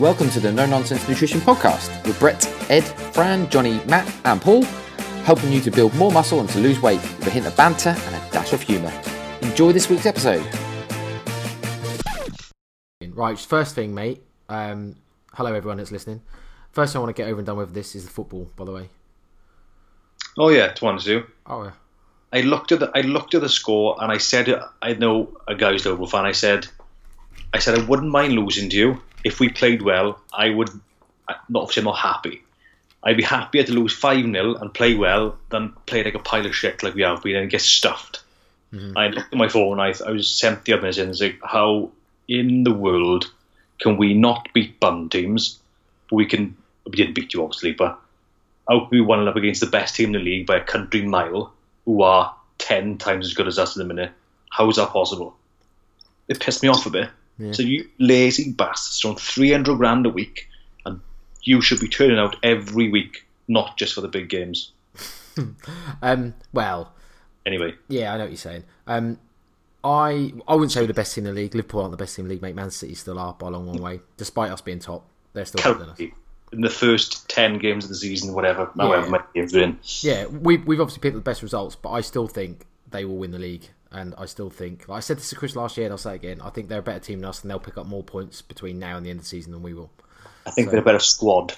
Welcome to the No Nonsense Nutrition Podcast with Brett, Ed, Fran, Johnny, Matt, and Paul, helping you to build more muscle and to lose weight with a hint of banter and a dash of humour. Enjoy this week's episode. Right, first thing, mate. Um, hello, everyone that's listening. First thing I want to get over and done with this is the football, by the way. Oh yeah, it's one to do. Oh, yeah. I looked at the I looked at the score and I said I know a guy's Liverpool fan. I said I said I wouldn't mind losing to you if we played well. I would uh, not obviously I'm not happy. I'd be happier to lose five 0 and play well than play like a pile of shit like we have been and get stuffed. Mm-hmm. I looked at my phone. I I was sent the other and like, how in the world can we not beat bum teams? We can. We didn't beat you obviously, but how can we one up against the best team in the league by a country mile, who are ten times as good as us at the minute? How is that possible? It pissed me off a bit. So you lazy bastards on three hundred grand a week, and you should be turning out every week, not just for the big games. Um, well, Anyway, yeah, I know what you're saying. Um, I I wouldn't say we're the best team in the league. Liverpool aren't the best team in the league, mate. Man City still are by a long, long way. Despite us being top, they're still better than us. in the first ten games of the season, whatever, however Yeah. many games they're in, Yeah, we've we've obviously picked the best results, but I still think they will win the league. And I still think, like I said this to Chris last year, and I'll say it again, I think they're a better team than us, and they'll pick up more points between now and the end of the season than we will. I think So- they're a better squad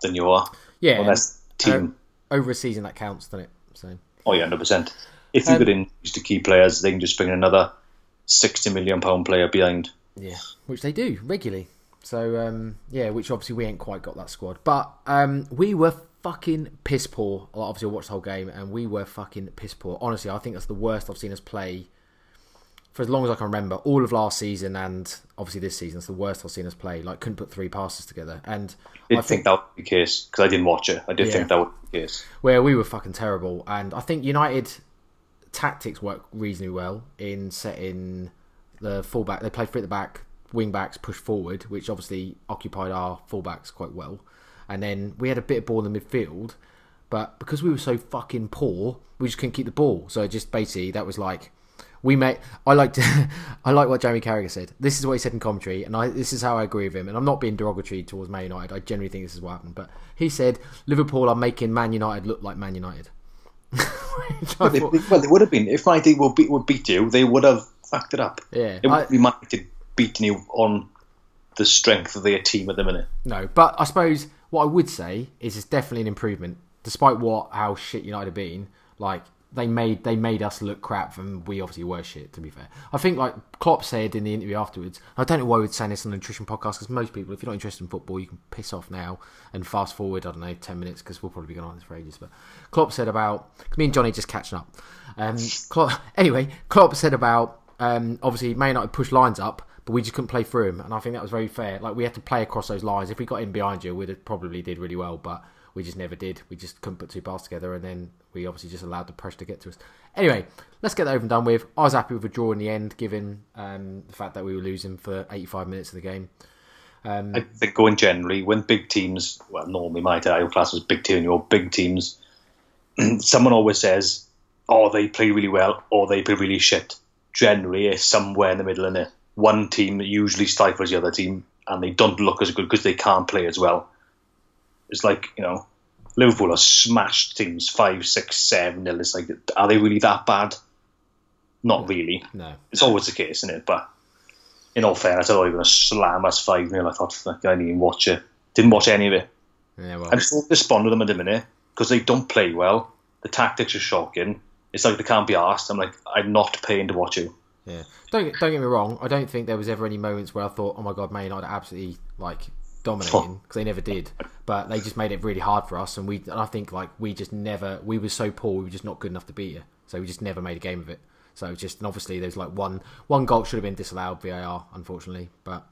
than you are. Yeah, Well, team. um, over a season that counts, doesn't it? So Oh yeah, hundred percent. If you Um, could introduce the key players, they can just bring in another sixty million pound player behind. Yeah, which they do regularly. So um, yeah, which obviously we ain't quite got that squad, but um, we were fucking piss poor. Well, obviously, I watched the whole game, and we were fucking piss poor. Honestly, I think that's the worst I've seen us play for as long as I can remember. All of last season and obviously this season, it's the worst I've seen us play. Like, couldn't put three passes together, and I I did think that would be the case because I didn't watch it. I did Yeah. think that would be the case. where we were fucking terrible. And I think United tactics work reasonably well in setting the fullback. They played three at the back, wing backs push forward, which obviously occupied our fullbacks quite well. And then we had a bit of ball in the midfield, but because we were so fucking poor, we just couldn't keep the ball. So just basically that was like. We made. I like to. I like what Jamie Carragher said. This is what he said in commentary, and I. This is how I agree with him. And I'm not being derogatory towards Man United. I genuinely think this is what happened. But he said Liverpool are making Man United look like Man United. I They, well, they would have been if Man United would beat, would beat you. They would have fucked it up. Yeah, it would be Man United beating you on the strength of their team at the minute. no, but I suppose what I would say is it's definitely an improvement, despite what how shit United have been. Like they made they made us look crap, and we obviously were shit. To be fair, I think like Klopp said in the interview afterwards. I don't know why we'd say this on the nutrition podcast because most people, if you're not interested in football, you can piss off now and fast forward. I don't know ten minutes because we'll probably be going on this for ages. But Klopp said about me and Johnny just catching up. Um, Klopp, anyway, Klopp said about um, obviously Man United push lines up, but we just couldn't play through him. and I think that was very fair. Like we had to play across those lines. If we got in behind you, we'd have probably did really well, but we just never did. We just couldn't put two passes together, and then we obviously just allowed the pressure to get to us. Anyway, let's get that over and done with. I was happy with a draw in the end, given um, the fact that we were losing for 85 minutes of the game. Um, I think going generally when big teams, well, normally my title class was big team, your big teams. someone always says, "Oh, they play really well," or "They play really shit." Generally, it's somewhere in the middle, in it. One team that usually stifles the other team, and they don't look as good because they can't play as well. It's like you know, Liverpool are smashed teams five, six, seven nil. It's like, are they really that bad? Not really. no, It's always the case, isn't it? But in all fairness, I thought they were going to slam us 5 0. I thought, I didn't even watch it. Didn't watch any of it. yeah, well, I'm so despondent with them at the minute because they don't play well. The tactics are shocking. It's like they can't be asked. I'm like, I'm not paying to watch you. Yeah, don't get- don't get me wrong. I don't think there was ever any moments where I thought, "Oh my god, Man United absolutely like dominating," because they never did. But they just made it really hard for us, and we. And I think like we just never. We were so poor. We were just not good enough to beat you. So we just never made a game of it. So just and obviously there's like one one goal should have been disallowed VAR, unfortunately. But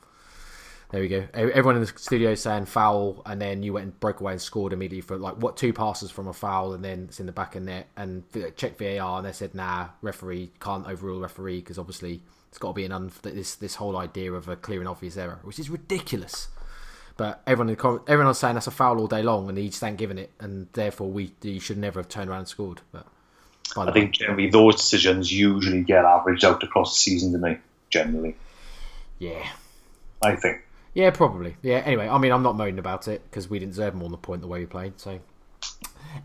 there we go. Everyone in the studio saying foul, and then you went and broke away and scored immediately for like what two passes from a foul, and then it's in the back of net and check VAR, and they said nah, referee can't overrule referee because obviously it's got to be an un- this this whole idea of a clear and obvious error, which is ridiculous. But everyone in the everyone was saying that's a foul all day long, and he just ain't giving it, and therefore we you should never have turned around and scored. But I way, think generally those decisions usually get averaged out across the season, don't they? Generally, yeah, I think. Yeah, probably. Yeah. Anyway, I mean, I'm not moaning about it because we didn't deserve more on the point the way we played. So,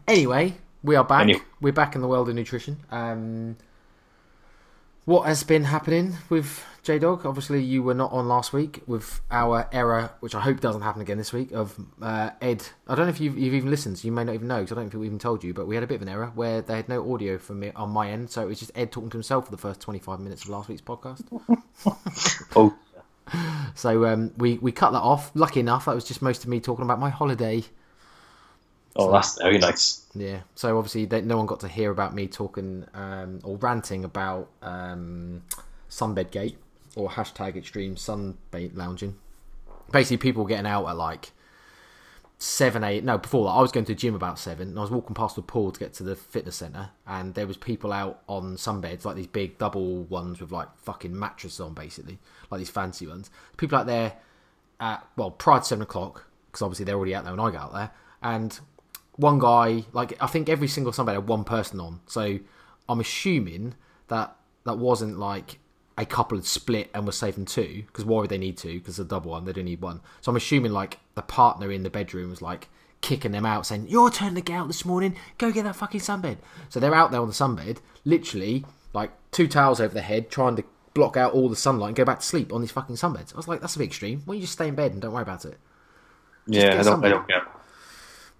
anyway, we are back. Anyway. We're back in the world of nutrition. Um, what has been happening with J Dog? Obviously, you were not on last week with our error, which I hope doesn't happen again this week. Of uh, Ed, I don't know if you've, you've even listened. So you may not even know because I don't think we even told you. But we had a bit of an error where they had no audio from me on my end, so it was just Ed talking to himself for the first 25 minutes of last week's podcast. Oh, So um, we we cut that off. Lucky enough, that was just most of me talking about my holiday. oh, that's very nice. Yeah. So obviously, they, no one got to hear about me talking um, or ranting about um, Sunbed Gate or hashtag Extreme Sunbait Lounging. Basically, people getting out at like seven, eight. No, before that, I was going to the gym about seven, and I was walking past the pool to get to the fitness center, and there was people out on sunbeds, like these big double ones with like fucking mattresses on, basically, like these fancy ones. People out there at well prior to seven o'clock, because obviously they're already out there when I got out there, and one guy, like I think every single sunbed had one person on, so I'm assuming that that wasn't like a couple had split and were saving two because why would they need two because it's a double one they don't need one so i'm assuming like the partner in the bedroom was like kicking them out saying your turn to get out this morning go get that fucking sunbed so they're out there on the sunbed literally like two towels over their head trying to block out all the sunlight and go back to sleep on these fucking sunbeds i was like that's a bit extreme why don't you just stay in bed and don't worry about it Yeah, get I don't, I don't get.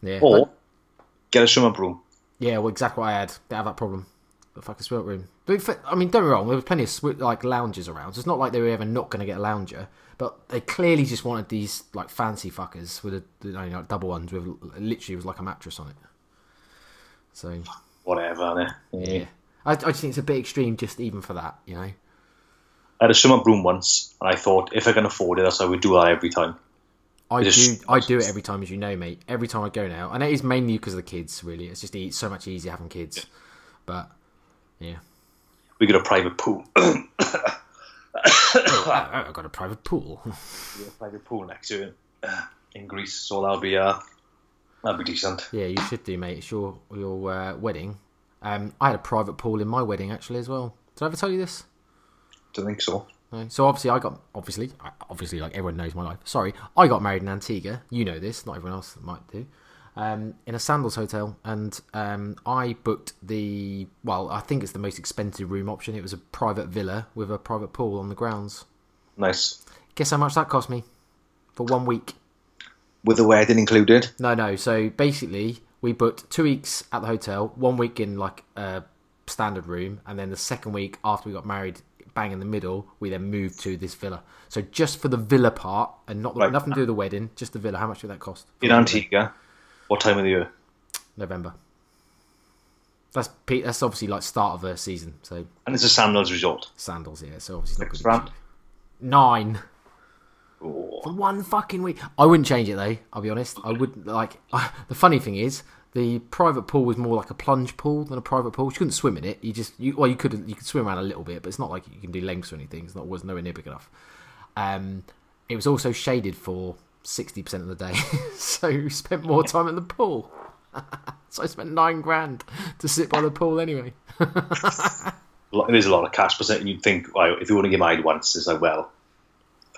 yeah Or but- get a swimming broom. Yeah, well, exactly what I had. They have that problem. The fucking swimming room. But I mean, don't be wrong. There was plenty of like lounges around. So it's not like they were ever not going to get a lounger. But they clearly just wanted these like fancy fuckers with a you know, like, double ones with literally was like a mattress on it. So Whatever. innit? yeah, I, I just think it's a bit extreme, just even for that. You know. I had a swimming broom once, and I thought if I can afford it, that's how we do that every time. I do. I do it every time, as you know, mate. Every time I go now, and it is mainly because of the kids. Really, it's just e- so much easier having kids. But yeah, We got a private pool. I, I've got a private pool. We got a private pool next to it uh, in Greece, so that'll be uh, that'll be decent. Yeah, you should do, mate. It's your your uh, wedding. Um, I had a private pool in my wedding actually as well. Did I ever tell you this? Don't think so. No. So obviously I got obviously obviously like everyone knows my life. Sorry, I got married in Antigua. You know this, not everyone else might do. Um, in a Sandals hotel, and um, I booked the well, I think it's the most expensive room option. It was a private villa with a private pool on the grounds. Nice. Guess how much that cost me for one week? With the wedding included. No, no. So basically, we booked two weeks at the hotel, one week in like a standard room, and then the second week after we got married, bang in the middle, we then moved to this villa. So just for the villa part, and not Right. nothing to do with the wedding, just the villa. How much did that cost? In Antigua. What time of the year? November. That's that's obviously like start of the season. So And it's a sandals resort. sandals, yeah. So obviously Six not grand. good. Nine. Oh. For one fucking week. I wouldn't change it though. I'll be honest. I wouldn't like. the funny thing is, the private pool was more like a plunge pool than a private pool. You couldn't swim in it. You just you well you could you could swim around a little bit, but it's not like you can do lengths or anything. It's not was nowhere near big enough. Um, it was also shaded for sixty percent of the day, so spent more time in the pool. so I spent nine grand to sit by the pool anyway. It is a lot of cash, but you'd think, well, if you want to get married once, it's like, well,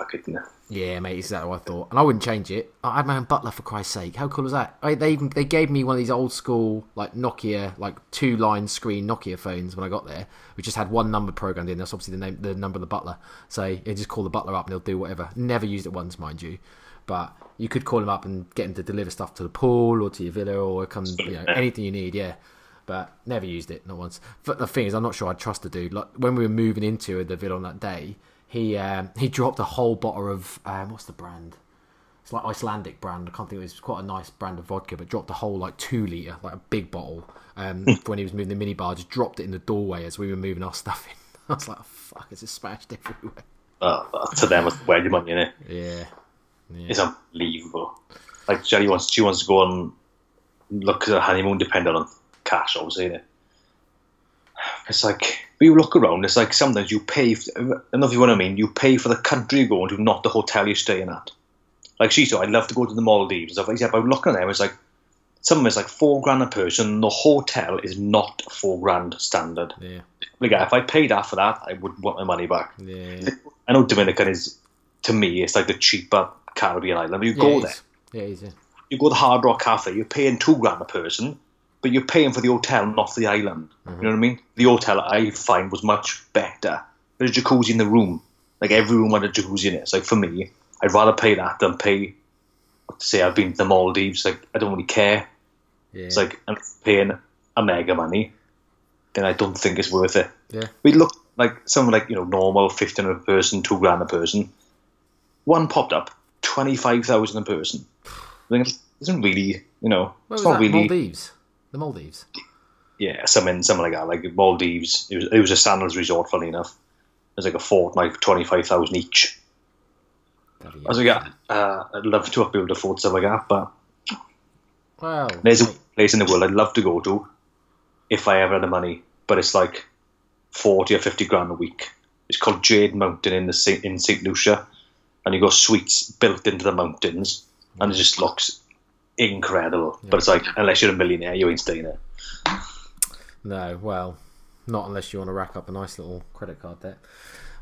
fuck it. no. Yeah, mate, exactly what I thought, and I wouldn't change it. I had my own butler for Christ's sake. How cool was that? I, they even they gave me one of these old school like Nokia like two line screen Nokia phones when I got there, which just had one number programmed in. That's obviously the name, the number of the butler. So you just call the butler up and he'll do whatever. Never used it once, mind you, but you could call him up and get him to deliver stuff to the pool or to your villa or come, you know, anything you need. Yeah. But never used it, not once. But the thing is, I'm not sure I'd trust the dude. Like when we were moving into the villa on that day, he um, he dropped a whole bottle of um, what's the brand? It's like Icelandic brand. I can't think. It was quite a nice brand of vodka, but dropped a whole like two liter, like a big bottle. Um, when he was moving the mini bar, just dropped it in the doorway as we were moving our stuff in. I was like, oh, "Fuck!" It's just smashed everywhere. Uh, to them, it's wedding money, innit? Yeah, It's unbelievable. Like, Jenny wants, she wants to go and look at her honeymoon dependent on cash, obviously, innit? It's like, when you look around, it's like sometimes you pay, for, I don't know if you know what I mean, you pay for the country you're going to, not the hotel you're staying at. Like she said, I'd love to go to the Maldives and stuff like that, but I'm looking at them, it's like, some of is like four grand a person, the hotel is not four grand standard. yeah, Like, if I paid that for that, I would want my money back. yeah. I know Dominican is, to me, it's like the cheaper Caribbean island. You Yeah, go there. Yeah, yeah. you go to the Hard Rock Cafe, you're paying two grand a person, but you're paying for the hotel, not the island. You mm-hmm. know what I mean? The hotel I find was much better. There's a jacuzzi in the room. Like every room had a jacuzzi in it. So like for me, I'd rather pay that than pay. To say I've been to the Maldives. Like I don't really care. Yeah. It's like I'm paying a mega money. Then I don't think it's worth it. yeah. We look like someone like you know normal fifteen a person, two grand a person. One popped up, twenty five thousand a person. I think it isn't really you know Where it's not that? really Maldives. The Maldives. yeah something something like that like Maldives. It was it was a sandals resort. Funny enough, it was like a fortnight, twenty five thousand each. Bloody I was like, uh, I'd love to be able to afford something like that, but Wow. there's a place in the world I'd love to go to if I ever had the money, but it's like forty or fifty grand a week. It's called Jade Mountain in the Saint, in Saint Lucia, and you got suites built into the mountains, and it just looks incredible. But it's like unless you're a millionaire, you ain't staying there. No, well, not unless you want to rack up a nice little credit card debt.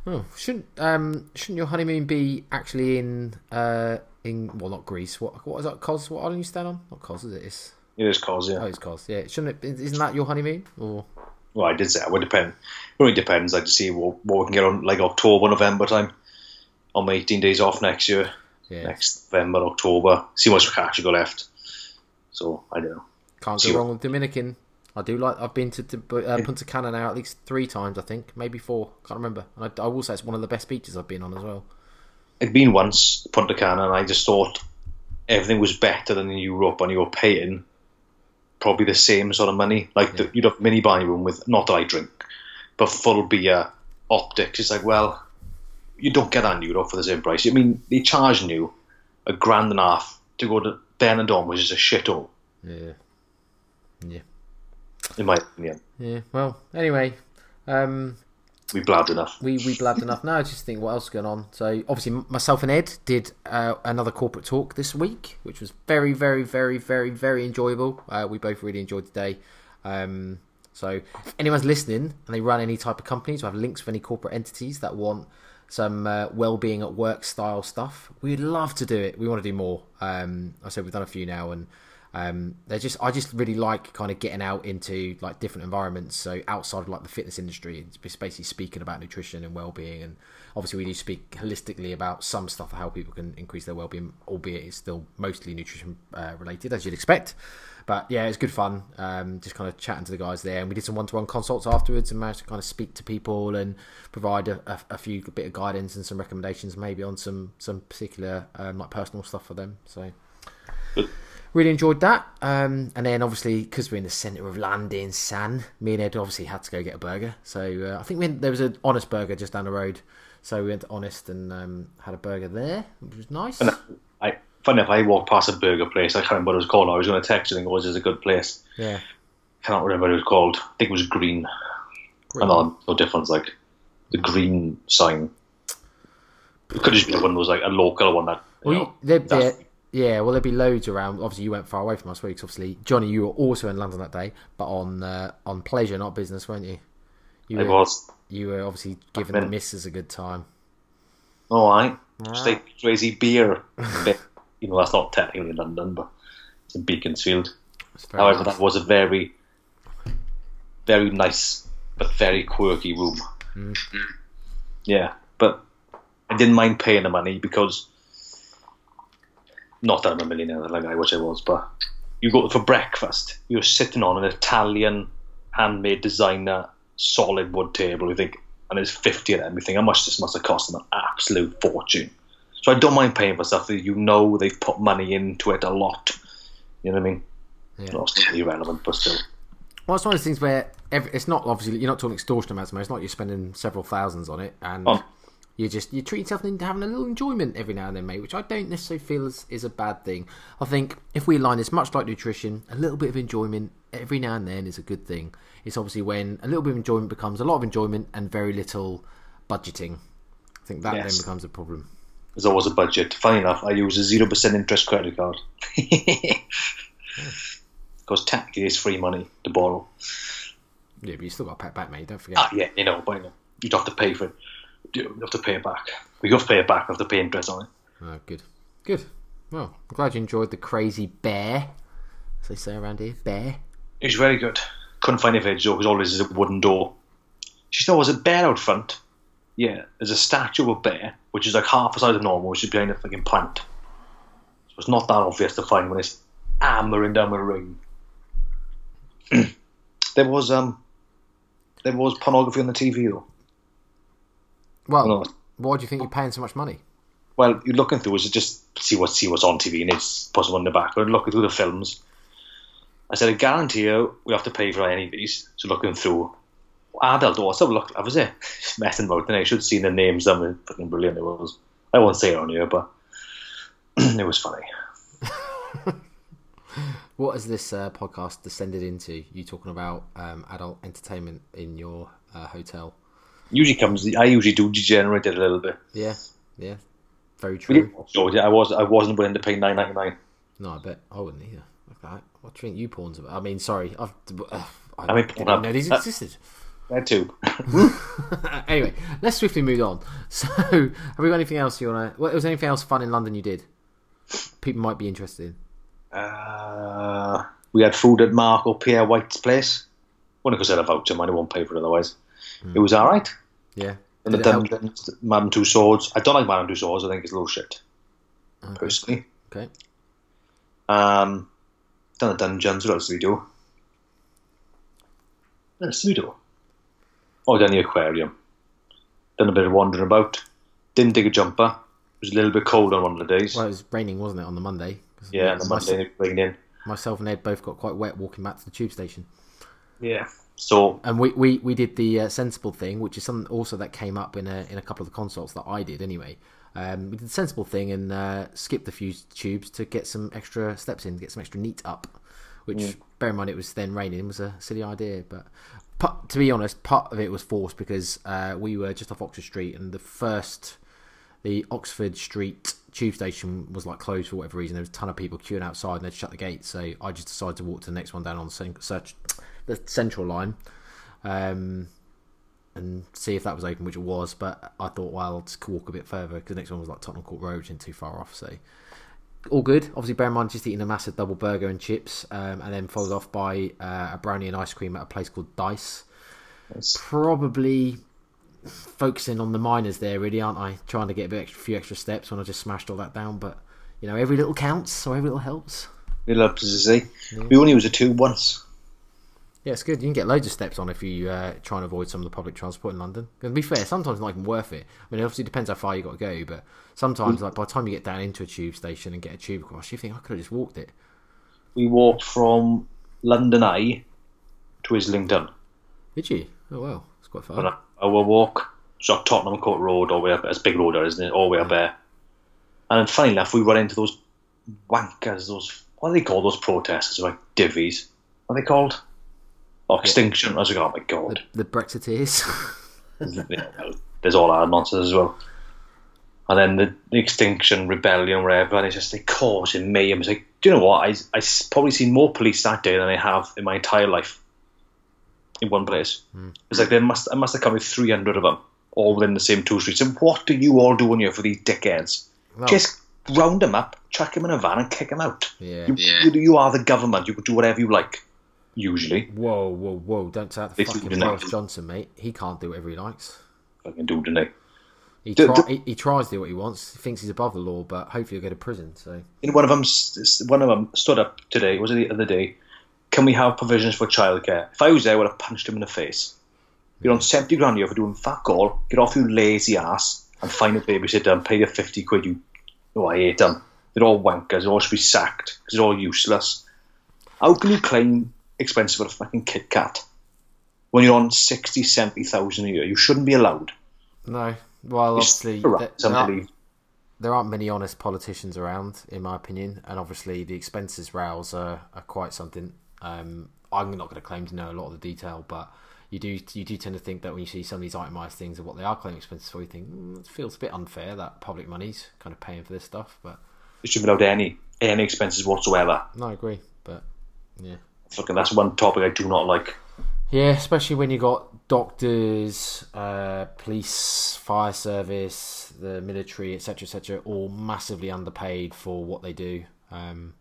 Oh, shouldn't um shouldn't your honeymoon be actually in uh in well not Greece? What what is that? Cos? What island you stand on? Not Cos, is it? It's, It is oh, yeah. it's Cos. Yeah, shouldn't it? Isn't that your honeymoon? Or Well, I did say it would depend. It really depends. Like to see what, what we can get on like October, November time. On my 18 days off next year, yeah, next November, October. See how much cash you got left. So I don't know. can't see go what- wrong with Dominican. I do like. I've been to, uh, Punta Cana now at least three times. I think maybe four. Can't remember. And I, I will say it's one of the best beaches I've been on as well. I'd been once Punta Cana, and I just thought everything was better than in Europe, and you were paying probably the same sort of money. Like the, you'd have mini bar room with not that I drink, but full beer, optics. It's like, well, you don't get that in Europe for the same price. I mean, they charge you a grand and a half to go to Ben and Benidorm, which is a shithole, Yeah, yeah, in my opinion. yeah. Well, anyway, um, We blabbed enough. we we blabbed enough now. I Just think what else is going on. So obviously, myself and Ed did uh, another corporate talk this week, which was very, very, very, very, very enjoyable. Uh, we both really enjoyed the day. Um, so anyone's listening and they run any type of companies, we have links for any corporate entities that want some uh, well-being at work style stuff. We'd love to do it. We want to do more. Um, I said we've done a few now, and um, they're just I just really like kind of getting out into like different environments. So outside of like the fitness industry, it's basically speaking about nutrition and well-being, and obviously we do speak holistically about some stuff how people can increase their well-being, albeit it's still mostly nutrition uh, related as you'd expect. But yeah, it's good fun. Um, just kind of chatting to the guys there, and we did some one-to-one consults afterwards, and managed to kind of speak to people and provide a, a, a few bit of guidance and some recommendations, maybe on some some particular um, like personal stuff for them. So really enjoyed that. Um, and then obviously because we're in the centre of London, San, me and Ed obviously had to go get a burger. So uh, I think went, there was an Honest Burger just down the road. So we went to Honest and um, had a burger there, which was nice. And funny if I walked past a burger place. I can't remember what it was called. I was going to text you and go, "Is this a good place?" Yeah, can't remember what it was called. I think it was green. Green. Know no difference. Like the green sign. It could just be one of those like a local one that. Well, know, you, there, that's- there, yeah, well, there'd be loads around. Obviously, you went far away from us, weeks. Obviously, Johnny, you were also in London that day, but on uh, on pleasure, not business, weren't you? You I were, was. you were obviously giving the missus a good time. All right. Stay Crazy Bear. You know that's not technically London, but it's in Beaconsfield. It's However, nice. that was a very, very nice but very quirky room. Mm. Yeah, but I didn't mind paying the money because not that I'm a millionaire like I wish I was, but you go for breakfast, you're sitting on an Italian handmade designer solid wood table. You think, and there's 50 of them. You think, how much this must have cost them? An absolute fortune. So I don't mind paying for stuff that you know they've put money into it a lot. You know what I mean? Yeah. Not irrelevant, but still. Well, it's one of those things where every, it's not obviously you're not talking extortion amounts. It's not you're spending several thousands on it, and Oh. you just you treat yourself into having a little enjoyment every now and then, mate. Which I don't necessarily feel is, is a bad thing. I think if we align this much like nutrition, a little bit of enjoyment every now and then is a good thing. It's obviously when a little bit of enjoyment becomes a lot of enjoyment and very little budgeting. I think that Yes. then becomes a problem. There's always a budget. Funny enough, I use a zero percent interest credit card because technically it's free money to borrow. Yeah, but you still got to pay it back, mate. Don't forget. Ah, yeah, you know, but you know, you'd have to pay for it. You have to pay it back. We have to pay it back. We have to pay interest on it. Oh, good, Good. Well, I'm glad you enjoyed the crazy bear, as they say around here. Bear. It was very good. Couldn't find a veg though, because always is a wooden door. She said, "Oh, was a bear out front. Yeah, there's a statue of a bear, which is like half the size of normal, which is behind a fucking plant. So it's not that obvious to find when it's hammering down with rain. there was um, there was pornography on the TV though. Well, No. why do you think you're paying so much money? Well, you're looking through is to just see what see what's on TV and it's possible in the background. Looking through the films, I said, I guarantee you, we have to pay for any of these. So looking through adult let's look. I was there messing about, and I should have seen the names. Them and fucking brilliant it was. I won't say it on here, but it was funny. What has this uh, podcast descended into? You talking about um, adult entertainment in your uh, hotel? Usually comes. I usually do degenerate it a little bit. Yeah, yeah, very true. I was. I wasn't willing to pay nine ninety nine. No, I bet I wouldn't either. Okay. What do you think you pawns about? I mean, sorry, I've, uh, I, I mean, didn't know these Uh, existed. That too. anyway, let's swiftly move on. So, have we got anything else you want to? Well, was there anything else fun in London you did? People might be interested in. Uh, we had food at Marco Pierre White's place. Only because I had a voucher, man. I won't pay for it otherwise. It was all right. Yeah. And the Did it? Dungeons, Madame Tussauds. I don't like Madame Tussauds. I think it's a little shit, Okay. personally. okay. Um, done the dungeons. What else did we do? What else we do? Oh, done the aquarium. Done a bit of wandering about. Didn't dig a jumper. It was a little bit cold on one of the days. Well, it was raining, wasn't it, on the Monday? yeah, and the myself, Monday it raining. myself and Ed both got quite wet walking back to the tube station. Yeah. So And we, we, we did the uh, sensible thing, which is something also that came up in a in a couple of the consults that I did anyway. Um, we did the sensible thing and uh, skipped a few tubes to get some extra steps in, get some extra NEAT up. Which, bear in mind, it was then raining, was a silly idea. But part, to be honest, part of it was forced because uh, we were just off Oxford Street, and the first, the Oxford Street tube station was like closed for whatever reason. There was a ton of people queuing outside, and they'd shut the gates. So I just decided to walk to the next one down on the, cen- search, the central line. Um, and see if that was open, which it was. But I thought, well, I'll just walk a bit further because the next one was like Tottenham Court Road, which isn't too far off. So all good. Obviously, bear in mind just eating a massive double burger and chips, um, and then followed off by uh, a brownie and ice cream at a place called Dice. Probably focusing on the minors there, really, aren't I? Trying to get a bit extra, few extra steps when I just smashed all that down, but you know, every little counts, so every little helps. little up to say. We only used a two once. Yeah, it's good. You can get loads of steps on if you uh, try and avoid some of the public transport in London. And to be fair, sometimes it's not even worth it. I mean, it obviously depends how far you got to go, but sometimes, like by the time you get down into a tube station and get a tube across, you think I could have just walked it. We walked from London Eye to Islington. Did you? Oh well, it's quite far. On a hour walk. So Tottenham Court Road all the way up. It's a big road there, isn't it? All the way up there. And then funny enough, we run into those wankers, those, what do they call those protesters, like divvies. What are they called? Oh, Extinction. I was like, oh my god. The Brexiteers. Yeah, there's all our nonsense as well. And then the, the Extinction Rebellion, whatever, and it's just like causing mayhem. It's like, do you know what? I I s- probably seen more police that day than I have in my entire life in one place. Hmm. It's like there must I must have come with three hundred of them all within the same two streets. And what do you all do in here for these dickheads? Well, Just round them up, chuck them in a van, and kick them out. yeah. You, you, you are the government. You can do whatever you like. Usually, Whoa, whoa, whoa! Don't say the fucking. Boris Johnson, mate. He can't do whatever he likes. fucking do, didn't? He, Do- try, do- he, he tries to do what he wants. He thinks he's above the law, but hopefully he'll go to prison. So know, one of them, one of them stood up today. Was it the other day? Can we have provisions for childcare? If I was there, I would have punched him in the face. You're on mm. seventy grand a year for doing fuck all. Get off, you lazy ass, and find a babysitter and pay the fifty quid. You, oh, I hate them. They're all wankers. They all should be sacked because they're all useless. How can you claim expensive for a fucking Kit Kat when you're on 60, 70,000 a year? You shouldn't be allowed. no. Well, It's obviously there, aren't, there aren't many honest politicians around, in my opinion, and obviously the expenses rows are, are quite something. Um, I'm not going to claim to know a lot of the detail, but you do you do tend to think that when you see some of these itemised things of what they are claiming expenses for, you think mm, it feels a bit unfair that public money's kind of paying for this stuff. But You shouldn't be allowed any any expenses whatsoever. no, I agree. But yeah, Fucking, that's one topic I do not like. Yeah, especially when you got doctors, uh, police, fire service, the military, etc., etc., all massively underpaid for what they do. Um,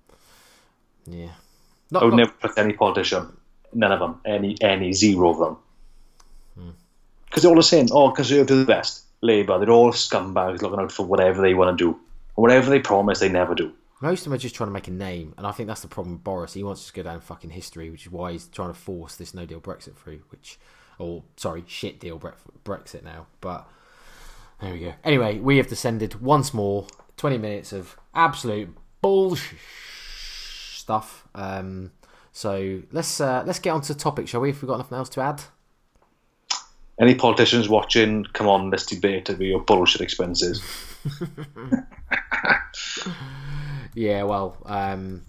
yeah, not, I would not- never trust any politician. None of them. Any, any, zero of them. Because they're all the same. Oh, Conservative the best. Labour, they're all scumbags looking out for whatever they want to do. Whatever they promise, they never do. Most of them are just trying to make a name, and I think that's the problem with Boris. He wants to go down fucking history, which is why he's trying to force this no deal Brexit through, which, or sorry, shit deal Brexit now. But there we go. Anyway, we have descended once more. Twenty minutes of absolute bullshit stuff. Um, so let's uh, let's get on to the topic, shall we? If we've got nothing else to add. Any politicians watching, come on, let's debate over your bullshit expenses. Yeah, well, um,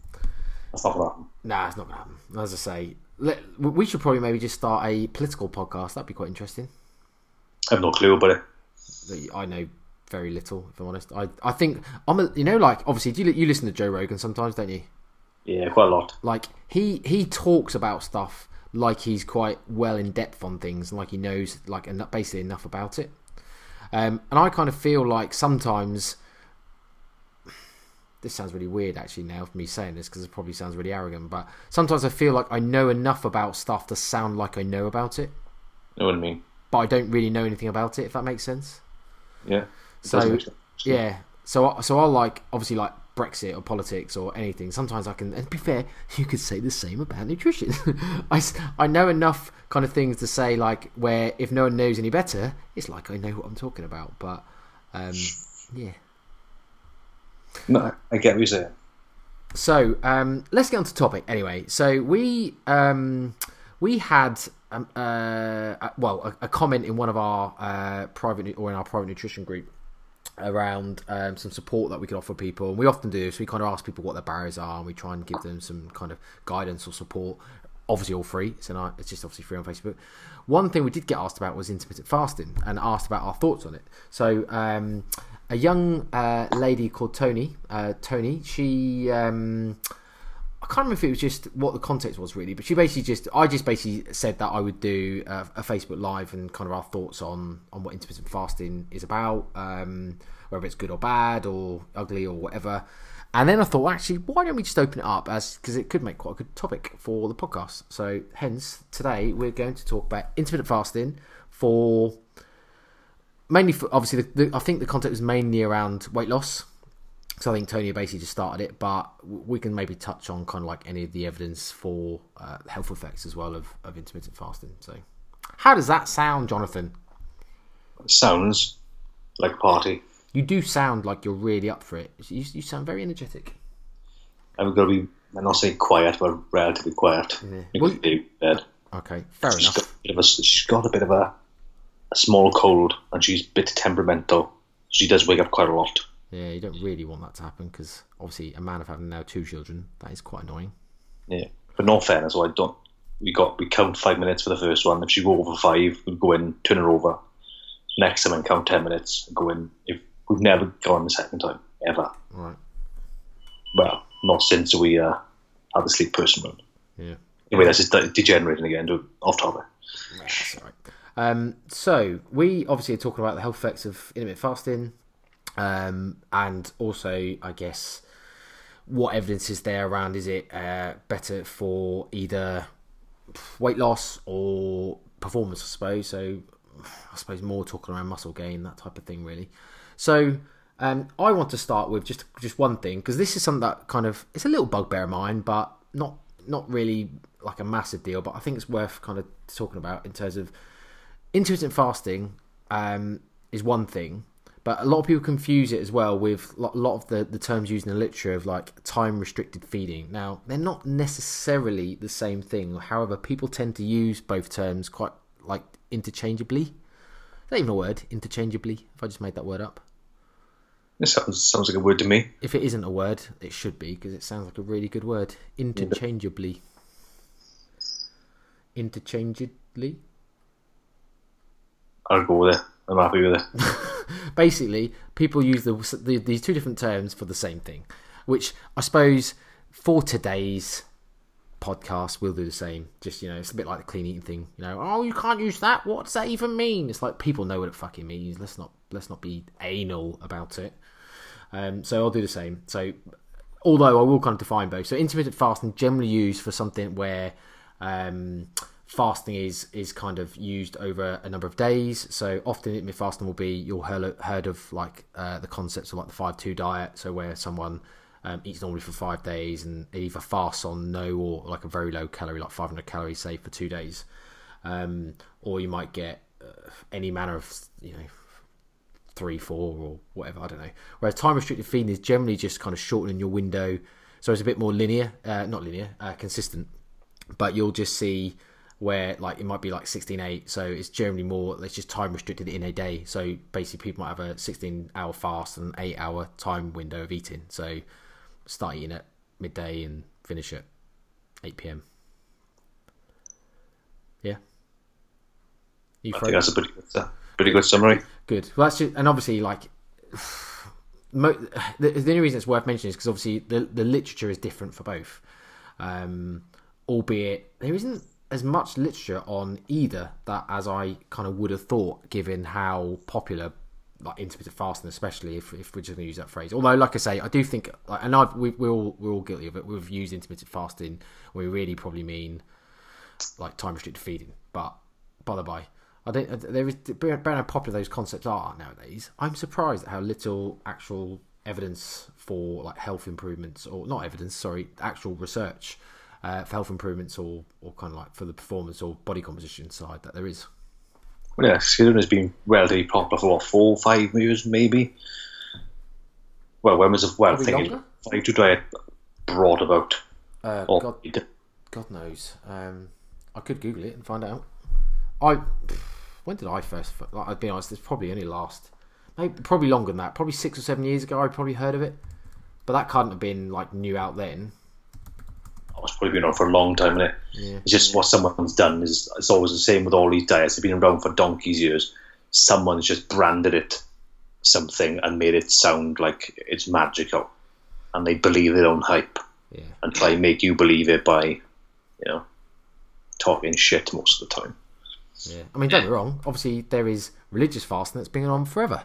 That's not going to happen. nah, it's not gonna happen. As I say, let, we should probably maybe just start a political podcast. That'd be quite interesting. I have no clue about it. I know very little, if I'm honest. I I think I'm a, you know like obviously do you, you listen to Joe Rogan sometimes, don't you? Yeah, quite a lot. Like he he talks about stuff like he's quite well in depth on things and like he knows like enough, basically enough about it. Um, and I kind of feel like sometimes this sounds really weird actually now for me saying this because it probably sounds really arrogant, but sometimes I feel like I know enough about stuff to sound like I know about it, You know what I mean? but I don't really know anything about it. If that makes sense. Yeah. So sense. yeah, so I- so I like obviously like Brexit or politics or anything. Sometimes I can, and to be fair, you could say the same about nutrition. I, I know enough kind of things to say like where if no one knows any better, it's like I know what I'm talking about. But um, yeah. No, I get what you're saying. So um, let's get on to topic anyway. So we um, we had um, uh, well a, a comment in one of our uh, private or in our private nutrition group around um, some support that we could offer people, and we often do. So we kind of ask people what their barriers are, and we try and give them some kind of guidance or support. Obviously, all free. Not, it's just obviously free on Facebook. One thing we did get asked about was intermittent fasting, and asked about our thoughts on it. So um, a young uh, lady called Tony, uh, Tony, she. Um, I can't remember if it was just what the context was really, but she basically just I just basically said that I would do a, a Facebook live and kind of our thoughts on on what intermittent fasting is about, um, whether it's good or bad or ugly or whatever. And then I thought, actually, why don't we just open it up as because it could make quite a good topic for the podcast. So hence today we're going to talk about intermittent fasting for mainly for obviously the, the, I think the content was mainly around weight loss. So I think Tony basically just started it, but we can maybe touch on kind of like any of the evidence for uh, health effects as well of, of intermittent fasting. So, how does that sound, Jonathan? Sounds like a party. You do sound like you're really up for it. You, you sound very energetic. I'm going to be, I'm not saying quiet, but relatively quiet. Yeah. Well-. Okay, fair She's enough. got, a bit of a, she's got a bit of a, a small cold and she's a bit temperamental. She does wake up quite a lot. Yeah, you don't really want that to happen because obviously a man of having now two children, that is quite annoying. Yeah. But in all fairness, well, I don't. We got we count five minutes for the first one. If she go over five, we go in, turn her over. Next time, and count ten minutes, and go in. If we've never gone the second time ever. Right. Well, not since we uh, had the sleep person. Yeah. Anyway, that's just degenerating again. To off topic. Right. Um, so we obviously are talking about the health effects of intermittent fasting, um, and also, I guess, what evidence is there around? Is it uh, better for either weight loss or performance? I suppose. So, I suppose more talking around muscle gain, that type of thing, really. So. Um, I want to start with just just one thing because this is something that kind of it's a little bugbear of mine, but not not really like a massive deal. But I think it's worth kind of talking about in terms of intermittent fasting um, is one thing, but a lot of people confuse it as well with a lot of the, the terms used in the literature of like time restricted feeding. Now, they're not necessarily the same thing. However, people tend to use both terms quite like interchangeably. Is that even a word? Interchangeably? If I just made that word up. This sounds sounds like a word to me. If it isn't a word, it should be because it sounds like a really good word. Interchangeably. Interchangeably. I'll go with it. I'm happy with it. basically people use the, the these two different terms for the same thing which i suppose for today's podcast will do the same. Just you know, it's a bit like the clean eating thing. You know, oh, you can't use that. What does that even mean? It's like people know what it fucking means. Let's not let's not be anal about it. Um, so I'll do the same. So although I will kind of define both. So intermittent fasting generally used for something where um, fasting is is kind of used over a number of days. So often intermittent fasting will be you'll heard, heard of like uh, the concepts of like the five two diet. So where someone um, eats normally for five days and either fasts on no or like a very low calorie, like 500 calories, say for two days, um, or you might get uh, any manner of you know three, four, or whatever. I don't know. Whereas time restricted feeding is generally just kind of shortening your window, so it's a bit more linear, uh, not linear, uh, consistent. But you'll just see where like it might be like 16-8 so it's generally more it's just time restricted in a day so basically people might have a 16 hour fast and 8 hour time window of eating so start eating at midday and finish at 8 p.m. Yeah. You I think that's a pretty good, pretty good summary. Good. Well, that's just, and obviously, like, mo- the, the, only reason it's worth mentioning is because obviously the the literature is different for both. Um, albeit there isn't as much literature on either that as I kind of would have thought, given how popular like intermittent fasting, especially if, if we're just going to use that phrase. Although, like I say, I do think, like, and I've, we, we're all we're all guilty of it. We've used intermittent fasting. We really probably mean like time restricted feeding. But by the by, I don't. Uh, there is bearing how popular those concepts are nowadays. I'm surprised at how little actual evidence for like health improvements, or not evidence, sorry, actual research uh, for health improvements, or or kind of like for the performance or body composition side that there is. Well, yeah, Skidden has been relatively popular for what, four, five years, maybe. Well, when was it? Well, I think five to diet brought about. Uh, God, God knows. Um, I could Google it and find out. I when did I first? Like, I'd be honest, it's probably only last, maybe probably longer than that. Probably six or seven years ago, I probably heard of it, but that couldn't have been like new out then. Probably been around for a long time, is it? Yeah. It's just what someone's done is it's always the same with all these diets. They've been around for donkey's years. Someone's just branded it something and made it sound like it's magical, and they believe their own hype yeah. and try and make you believe it by, you know, talking shit most of the time. Yeah, I mean, don't me wrong. Obviously, there is religious fasting that's been on forever.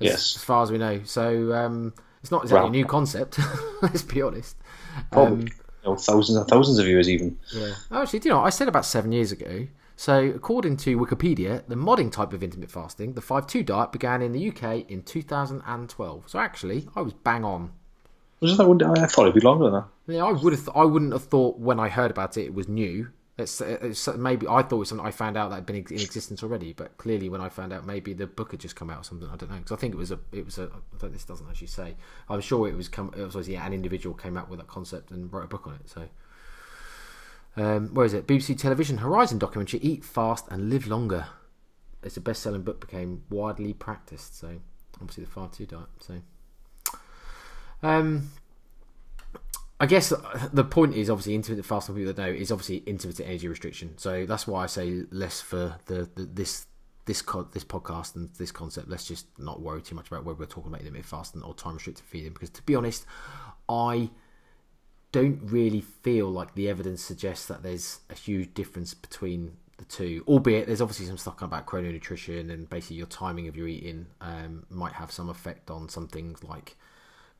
As, yes, as far as we know. So um, it's not exactly a new concept. let's be honest. Um, know, thousands and thousands of years, even. Yeah. Oh, actually, do you know? I said about seven years ago. So, according to Wikipedia, the modding type of intermittent fasting, the 5 2 diet, began in the UK in 2012. So, actually, I was bang on. Was that, I thought it'd be longer than that. Yeah, I would have. Th- I wouldn't have thought when I heard about it, it was new. It's, it's, maybe I thought it was something I found out that had been in existence already, but clearly when I found out, maybe the book had just come out or something. I don't know because I think it was a it was a. this doesn't actually say. I'm sure it was come. It was yeah, an individual came up with that concept and wrote a book on it. So. Um, where is it? BBC Television Horizon documentary Eat Fast and Live Longer. It's a best selling book, became widely practiced. So, obviously, the 5 2 diet. So, um, I guess the point is obviously intermittent fasting. People that know is obviously intermittent energy restriction. So that's why I say less for the, the this this co- this podcast and this concept. Let's just not worry too much about whether we're talking about intermittent fasting or time restricted feeding. Because to be honest, I don't really feel like the evidence suggests that there's a huge difference between the two. Albeit there's obviously some stuff about chrononutrition and basically your timing of your eating um, might have some effect on some things like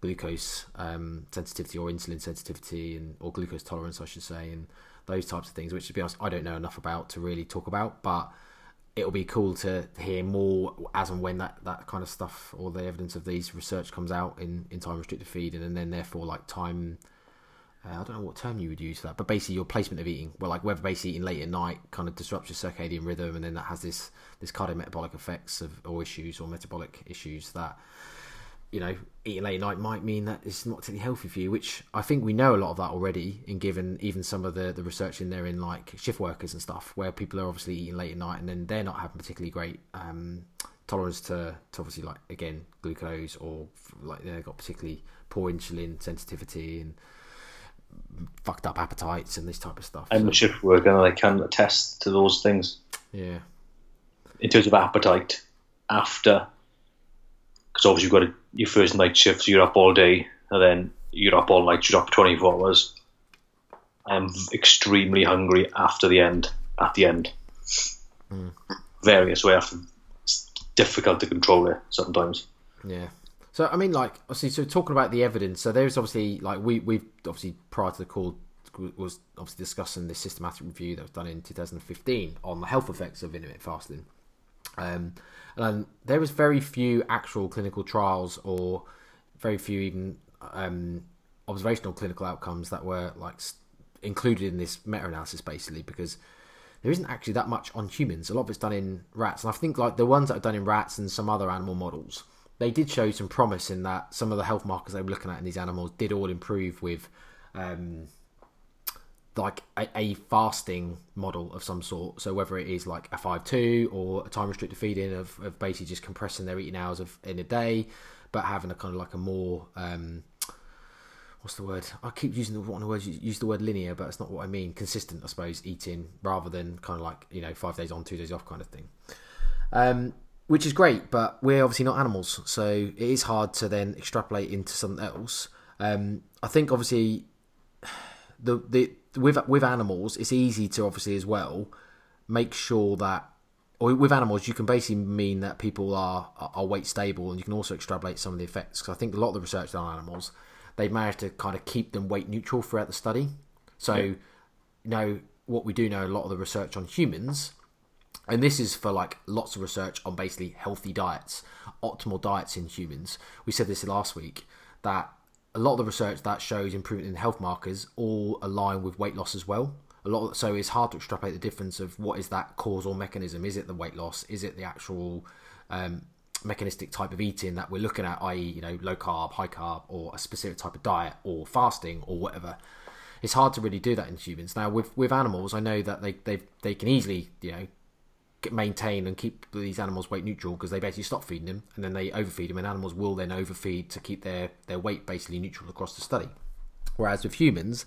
glucose um, sensitivity or insulin sensitivity and or glucose tolerance, I should say, and those types of things. Which, to be honest, I don't know enough about to really talk about, but it'll be cool to hear more as and when that, that kind of stuff or the evidence of these research comes out in, in time restricted feeding and then therefore like time uh, I don't know what term you would use for that, but basically your placement of eating, well, like whether basically eating late at night kind of disrupts your circadian rhythm, and then that has this this cardiometabolic effects of or issues or metabolic issues that you know, eating late at night might mean that it's not particularly healthy for you, which I think we know a lot of that already, in given even some of the, the research in there in like shift workers and stuff, where people are obviously eating late at night and then they're not having particularly great um, tolerance to, to obviously like again glucose or like they've got particularly poor insulin sensitivity and fucked up appetites and this type of stuff. I'm so. a shift worker and I can attest to those things. Yeah. In terms of appetite, after because obviously you've got a, your first night shift, so you're up all day, and then you're up all night, you're up 24 hours. I am extremely hungry after the end. At the end, hmm. various way after. It's difficult to control it sometimes. Yeah. So I mean, like, obviously, so talking about the evidence. So there's obviously like we we've obviously prior to the call was obviously discussing this systematic review that was done in 2015 on the health effects of intermittent fasting. Um, and there was very few actual clinical trials or very few even um, observational clinical outcomes that were like included in this meta-analysis basically because there isn't actually that much on humans. A lot of it's done in rats, and I think like the ones that are done in rats and some other animal models, they did show some promise in that some of the health markers they were looking at in these animals did all improve with um, like a, a fasting model of some sort. So whether it is like a five two or a time restricted feeding of, of basically just compressing their eating hours of in a day, but having a kind of like a more um, what's the word? I keep using the one the words use the word linear, but it's not what I mean. Consistent, I suppose, eating rather than kind of like you know five days on, two days off kind of thing. Um, which is great, but we're obviously not animals, so it is hard to then extrapolate into something else. Um, I think obviously the the with with animals, it's easy to obviously as well make sure that, or with animals, you can basically mean that people are are weight stable, and you can also extrapolate some of the effects. Because I think a lot of the research on animals, they've managed to kind of keep them weight neutral throughout the study. So, you know, what we do know, a lot of the research on humans, and this is for like lots of research on basically healthy diets, optimal diets in humans. We said this last week that a lot of the research that shows improvement in health markers all align with weight loss as well. A lot, of, so it's hard to extrapolate the difference of what is that causal mechanism. Is it the weight loss? Is it the actual um, mechanistic type of eating that we're looking at, i.e., you know, low carb, high carb, or a specific type of diet, or fasting, or whatever? It's hard to really do that in humans. Now, with with animals, I know that they they they can easily, you know, maintain and keep these animals weight neutral because they basically stop feeding them and then they overfeed them and animals will then overfeed to keep their, their weight basically neutral across the study. Whereas with humans,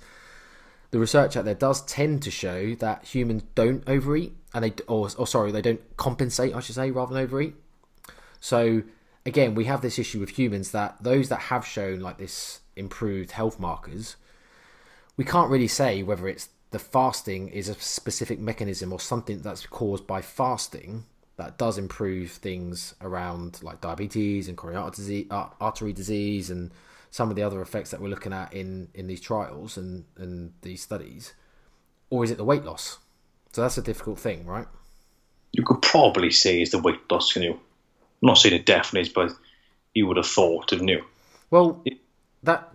the research out there does tend to show that humans don't overeat and they or, or sorry they don't compensate I should say rather than overeat. So again, we have this issue with humans that those that have shown like this improved health markers, we can't really say whether it's the fasting is a specific mechanism or something that's caused by fasting that does improve things around like diabetes and coronary disease, uh, artery disease and some of the other effects that we're looking at in, in these trials and, and these studies, or is it the weight loss? So that's a difficult thing, right? You could probably say it's the weight loss, can you? I'm not saying it definitely is, but you would have thought, didn't you? Well, that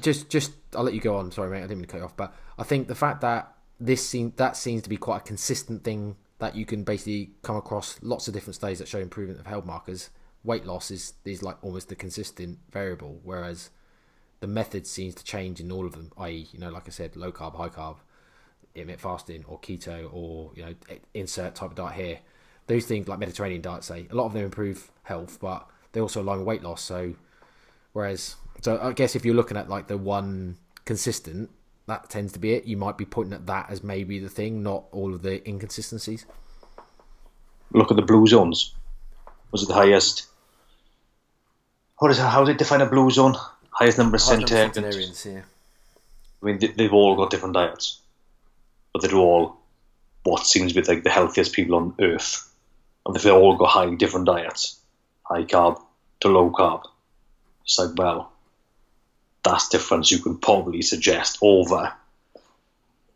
just just I'll let you go on. Sorry, mate, I didn't mean to cut you off, but I think the fact that this seem that seems to be quite a consistent thing that you can basically come across lots of different studies that show improvement of health markers. Weight loss is is like almost the consistent variable, whereas the method seems to change in all of them. I.e., you know, like I said, low carb, high carb, intermittent fasting, or keto, or you know, insert type of diet here. Those things like Mediterranean diet say a lot of them improve health, but they also align with weight loss. So, whereas, so I guess if you're looking at like the one consistent, that tends to be it. You might be pointing at that as maybe the thing, not all of the inconsistencies. Look at the blue zones. Was it the highest? What is how do they define a blue zone? Highest number of centenarians. Yeah. I mean, they, they've all got different diets, but they're all what seems to be like the healthiest people on earth, and they've all got high different diets, high carb to low carb. It's like well, that's difference you can probably suggest over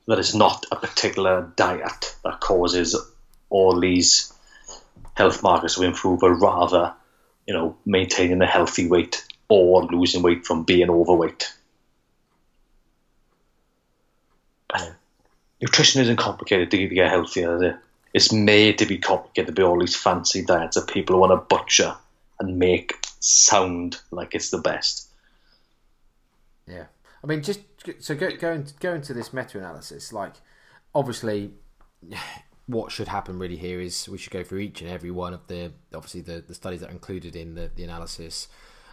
that it's not a particular diet that causes all these health markers to improve, but rather, you know, maintaining a healthy weight or losing weight from being overweight. Nutrition isn't complicated to get healthier, it? It's made to be complicated by all these fancy diets that people want to butcher and make sound like it's the best. Yeah, I mean, just so go, going going to this meta-analysis, like obviously, what should happen really here is we should go through each and every one of the obviously the, the studies that are included in the, the analysis,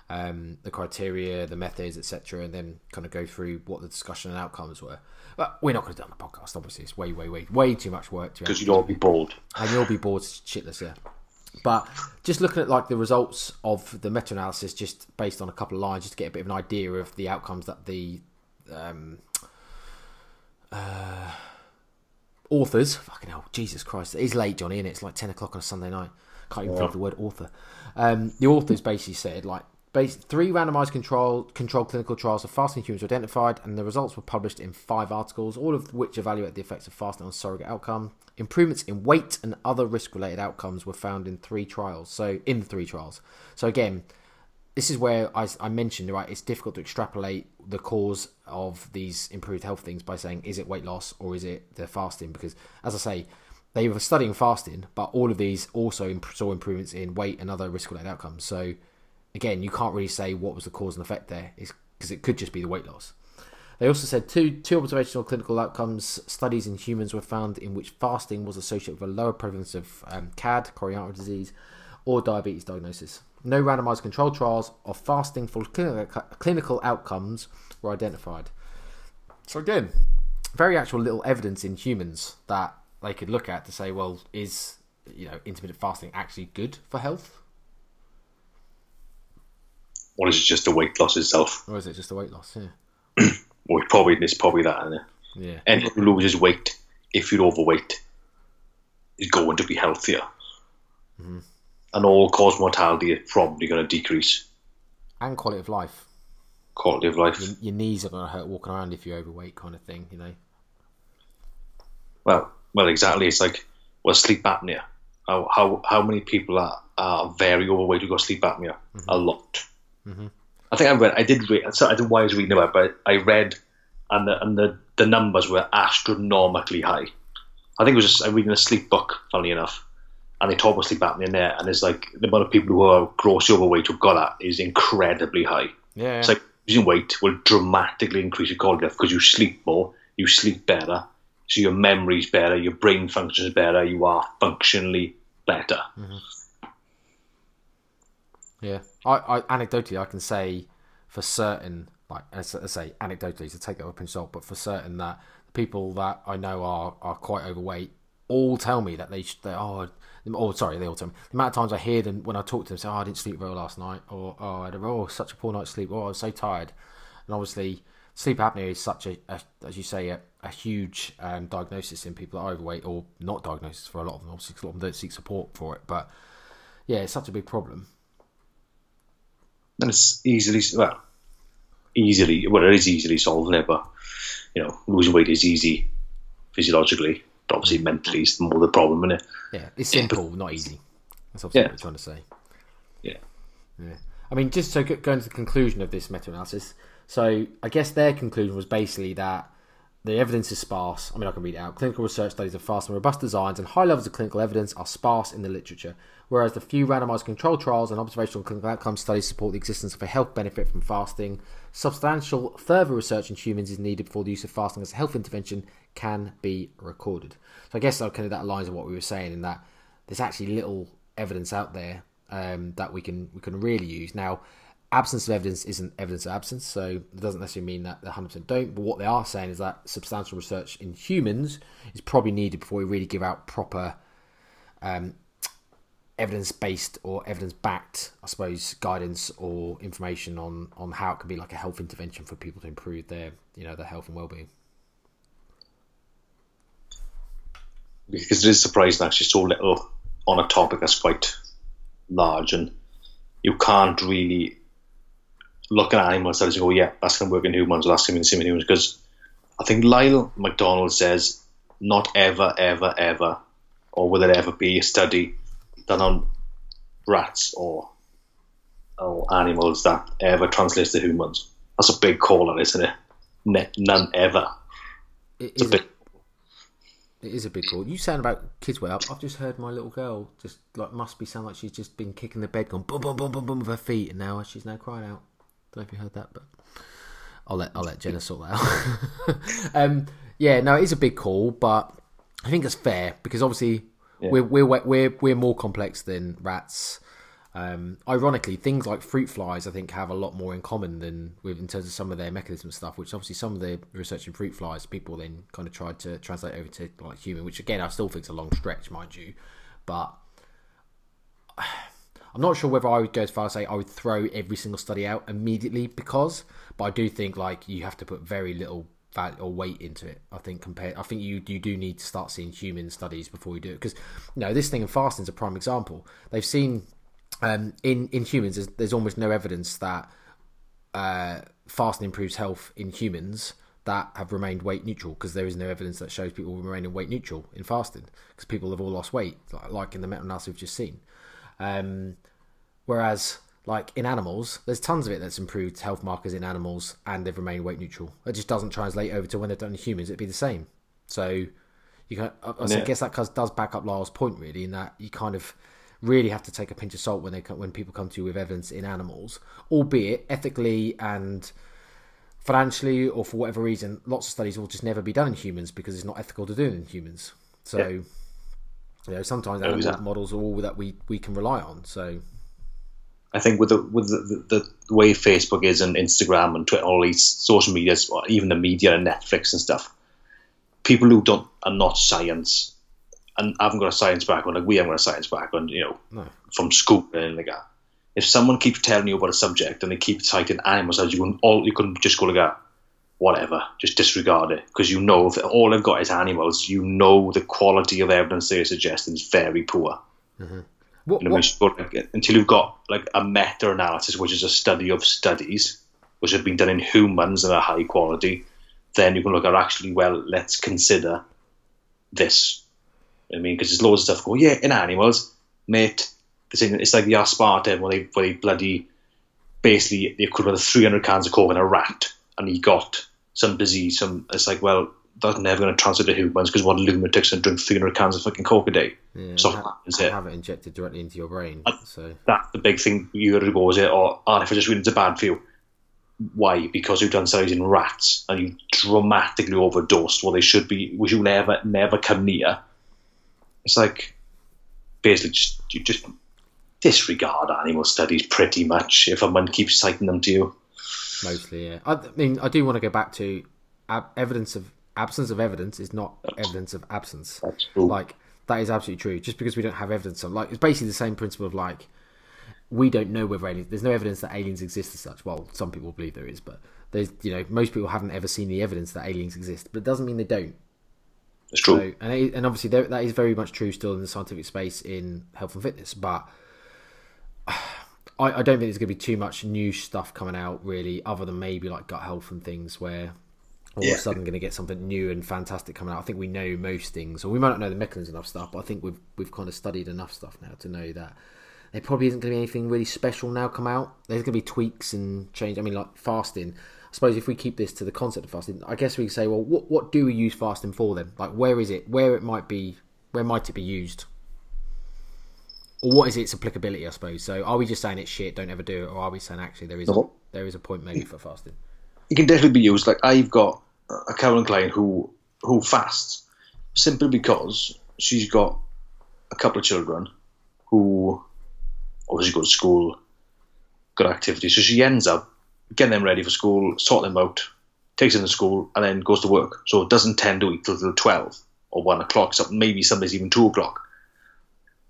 um, the criteria, the methods, etc., and then kind of go through what the discussion and outcomes were. But we're not going to do it on the podcast. Obviously, it's way, way, way, way too much work to because you'd all be bored, and you'll be bored shitless. Yeah. But just looking at like the results of the meta-analysis, just based on a couple of lines, just to get a bit of an idea of the outcomes that the um, uh, authors. Fucking hell, Jesus Christ! It is late, Johnny, and it's like ten o'clock on a Sunday night. Can't even think of the word author. Um, the authors basically said like. bas three randomized control controlled clinical trials of fasting humans were identified, and the results were published in five articles, all of which evaluate the effects of fasting on surrogate outcome. Improvements in weight and other risk-related outcomes were found in three trials. So in the three trials. So again, this is where I, I, mentioned right it's difficult to extrapolate the cause of these improved health things by saying is it weight loss or is it the fasting because as i say they were studying fasting but all of these also saw improvements in weight and other risk related outcomes so again you can't really say what was the cause and effect there because it could just be the weight loss they also said two two observational clinical outcomes studies in humans were found in which fasting was associated with a lower prevalence of um, cad coronary artery disease or diabetes diagnosis no randomized controlled trials of fasting for clinical outcomes were identified. So again, very actual little evidence in humans that they could look at to say, well, is you know intermittent fasting actually good for health? Or is it just the weight loss itself? Or is it just the weight loss? Yeah. Well, probably it's probably that. Isn't it? Yeah. Anyone who loses weight, if you're overweight, is going to be healthier. Mm-hmm and all cause mortality is probably going to decrease. And quality of life. Quality of life. Your, your knees are going to hurt walking around if you're overweight, kind of thing, you know. Well, well, exactly. It's like well, sleep apnea. How how how many people are, are very overweight who got sleep apnea? Mm-hmm. A lot. Mm-hmm. I think I read. I did read. So I don't know why I was reading about, but I read, and the and the, the numbers were astronomically high. I think it was just I'm reading a sleep book. Funnily enough, and they talk about sleep apnea in there, and it's like the amount of people who are grossly overweight who've got that is incredibly high. Yeah, it's like losing weight will dramatically increase your quality of life because you sleep more, you sleep better, so your memory's better, your brain functions better, you are functionally better. Mm-hmm. Yeah, I, I anecdotally I can say for certain, like as I say anecdotally to take that with a pinch of salt, but for certain that the people that I know are are quite overweight all tell me that they they oh oh sorry they all tell me. The amount of times I hear them when I talk to them say oh I didn't sleep well last night or oh I had a, oh such a poor night's sleep. Oh I was so tired. And obviously sleep apnea is such a, a as you say a, a huge um, diagnosis in people that are overweight or not diagnosis for a lot of them. Obviously a lot of them don't seek support for it but yeah it's such a big problem and it's easily well easily well it is easily solved but you know losing weight is easy physiologically but obviously mentally is more the problem, isn't it? Yeah, it's simple, yeah. not easy. That's obviously yeah. what we're trying to say. Yeah. Yeah. I mean, just so going to the conclusion of this meta-analysis. So I guess their conclusion was basically that the evidence is sparse. I mean, I can read it out. Clinical research studies of fast and robust designs and high levels of clinical evidence are sparse in the literature, whereas the few randomized controlled trials and observational clinical outcome studies support the existence of a health benefit from fasting. Substantial further research in humans is needed before the use of fasting as a health intervention can be recorded. So I guess that kind of that aligns with what we were saying in that there's actually little evidence out there um, that we can we can really use. Now, absence of evidence isn't evidence of absence, so it doesn't necessarily mean that 100% don't. But what they are saying is that substantial research in humans is probably needed before we really give out proper um, evidence based or evidence backed, I suppose, guidance or information on on how it can be like a health intervention for people to improve their you know their health and well being. because it is surprising actually so little on a topic that's quite large and you can't really look at animal studies and go, oh, yeah, that's going to work in humans, that's going to be in humans. Because I think Lyle McDonald says, not ever, ever, ever, or will there ever be a study done on rats or or animals that ever translates to humans. That's a big call on, isn't it? None ever. It is, a big, it is a big call. You sound about kids way up. I've just heard my little girl just like must be sound like she's just been kicking the bed, going boom, boom, boom, boom, boom with her feet, and now she's now crying out. Don't know if you heard that, but I'll let I'll let Jenna sort that out. um, yeah, no, it is a big call, but I think it's fair because obviously yeah. we're we're we're we're more complex than rats. Um, ironically, things like fruit flies, I think, have a lot more in common than with in terms of some of their mechanism stuff. Which obviously some of the research in fruit flies, people then kind of tried to translate over to like human, which again I still think is a long stretch, mind you. But I'm not sure whether I would go as far as say I would throw every single study out immediately because, but I do think like you have to put very little value or weight into it. I think compared, I think you you do need to start seeing human studies before you do it because you know this thing in fasting is a prime example. They've seen um, in in humans there's, there's almost no evidence that uh, fasting improves health in humans that have remained weight neutral because there is no evidence that shows people remaining weight neutral in fasting because people have all lost weight like, like in the meta-analysis we've just seen. Um, whereas like in animals, there's tons of it that's improved health markers in animals and they've remained weight neutral. It just doesn't translate over to when they're done in humans. It'd be the same. So you can, I, I Yeah. guess that does back up Lyle's point really, in that you kind of really have to take a pinch of salt when they when people come to you with evidence in animals, albeit ethically and financially or for whatever reason, lots of studies will just never be done in humans because it's not ethical to do it in humans. So. Yeah. You know, sometimes animal exactly. models are all that we, we can rely on. So I think with the with the, the, the way Facebook is and Instagram and Twitter, all these social medias, or even the media and Netflix and stuff, people who don't are not science and haven't got a science background, like we haven't got a science background, you know, no, from school and anything like that. If someone keeps telling you about a subject and they keep citing animals, as you can all you can just go like that, whatever, just disregard it because you know if all they've got is animals, you know the quality of evidence they're suggesting is very poor. Mm-hmm. what, You know, what, should go, like, until you've got like a meta-analysis, which is a study of studies, which have been done in humans and are high quality, then you can look at actually, well, let's consider this. I mean, because there's loads of stuff. Go, yeah, in animals, mate. It's, in, it's like the aspartame where they, where they bloody basically the equivalent of 300 cans of coke in a rat, and he got some disease. Some it's like, well, that's never going to translate to humans because what lunatics and drink 300 cans of fucking coke a day. yeah, So ha- is it? have it injected directly into your brain. So that's the big thing you got to go is it oh, or if I just read it's a bad for you. Why? Because you've done studies in rats and you dramatically overdosed. Well, they should be. We should never, never come near. It's like basically just you just disregard animal studies pretty much if a man keeps citing them to you. Mostly, yeah. I, I mean, I do want to go back to ab- evidence of absence of evidence is not evidence of absence. That's. Like that is absolutely true. Just because we don't have evidence of, like, it's basically the same principle of like we don't know whether aliens. There's no evidence that aliens exist as such. Well, some people believe there is, but there's you know most people haven't ever seen the evidence that aliens exist. But it doesn't mean they don't. It's true. So, and it, and obviously there, that is very much true still in the scientific space in health and fitness. But I, I don't think there's going to be too much new stuff coming out really, other than maybe like gut health and things where all of a sudden going to get something new and fantastic coming out. I think we know most things, or we might not know the mechanism of stuff, but I think we've we've kind of studied enough stuff now to know that there probably isn't going to be anything really special now come out. There's going to be tweaks and change. I mean, like fasting. I suppose if we keep this to the concept of fasting, I guess we can say, well, what what do we use fasting for then? Like, where is it? Where it might be? Where might it be used? Or what is its applicability? I suppose. So, are we just saying it's shit? Don't ever do it, or are we saying actually there is a, No. there is a point maybe for fasting? it can definitely be used. Like I've got a current client who who fasts simply because she's got a couple of children who obviously go to school, got activities. So she ends up getting them ready for school, sort them out, takes them to school, and then goes to work. So it doesn't tend to eat till, till twelve or one o'clock. So maybe some days even two o'clock.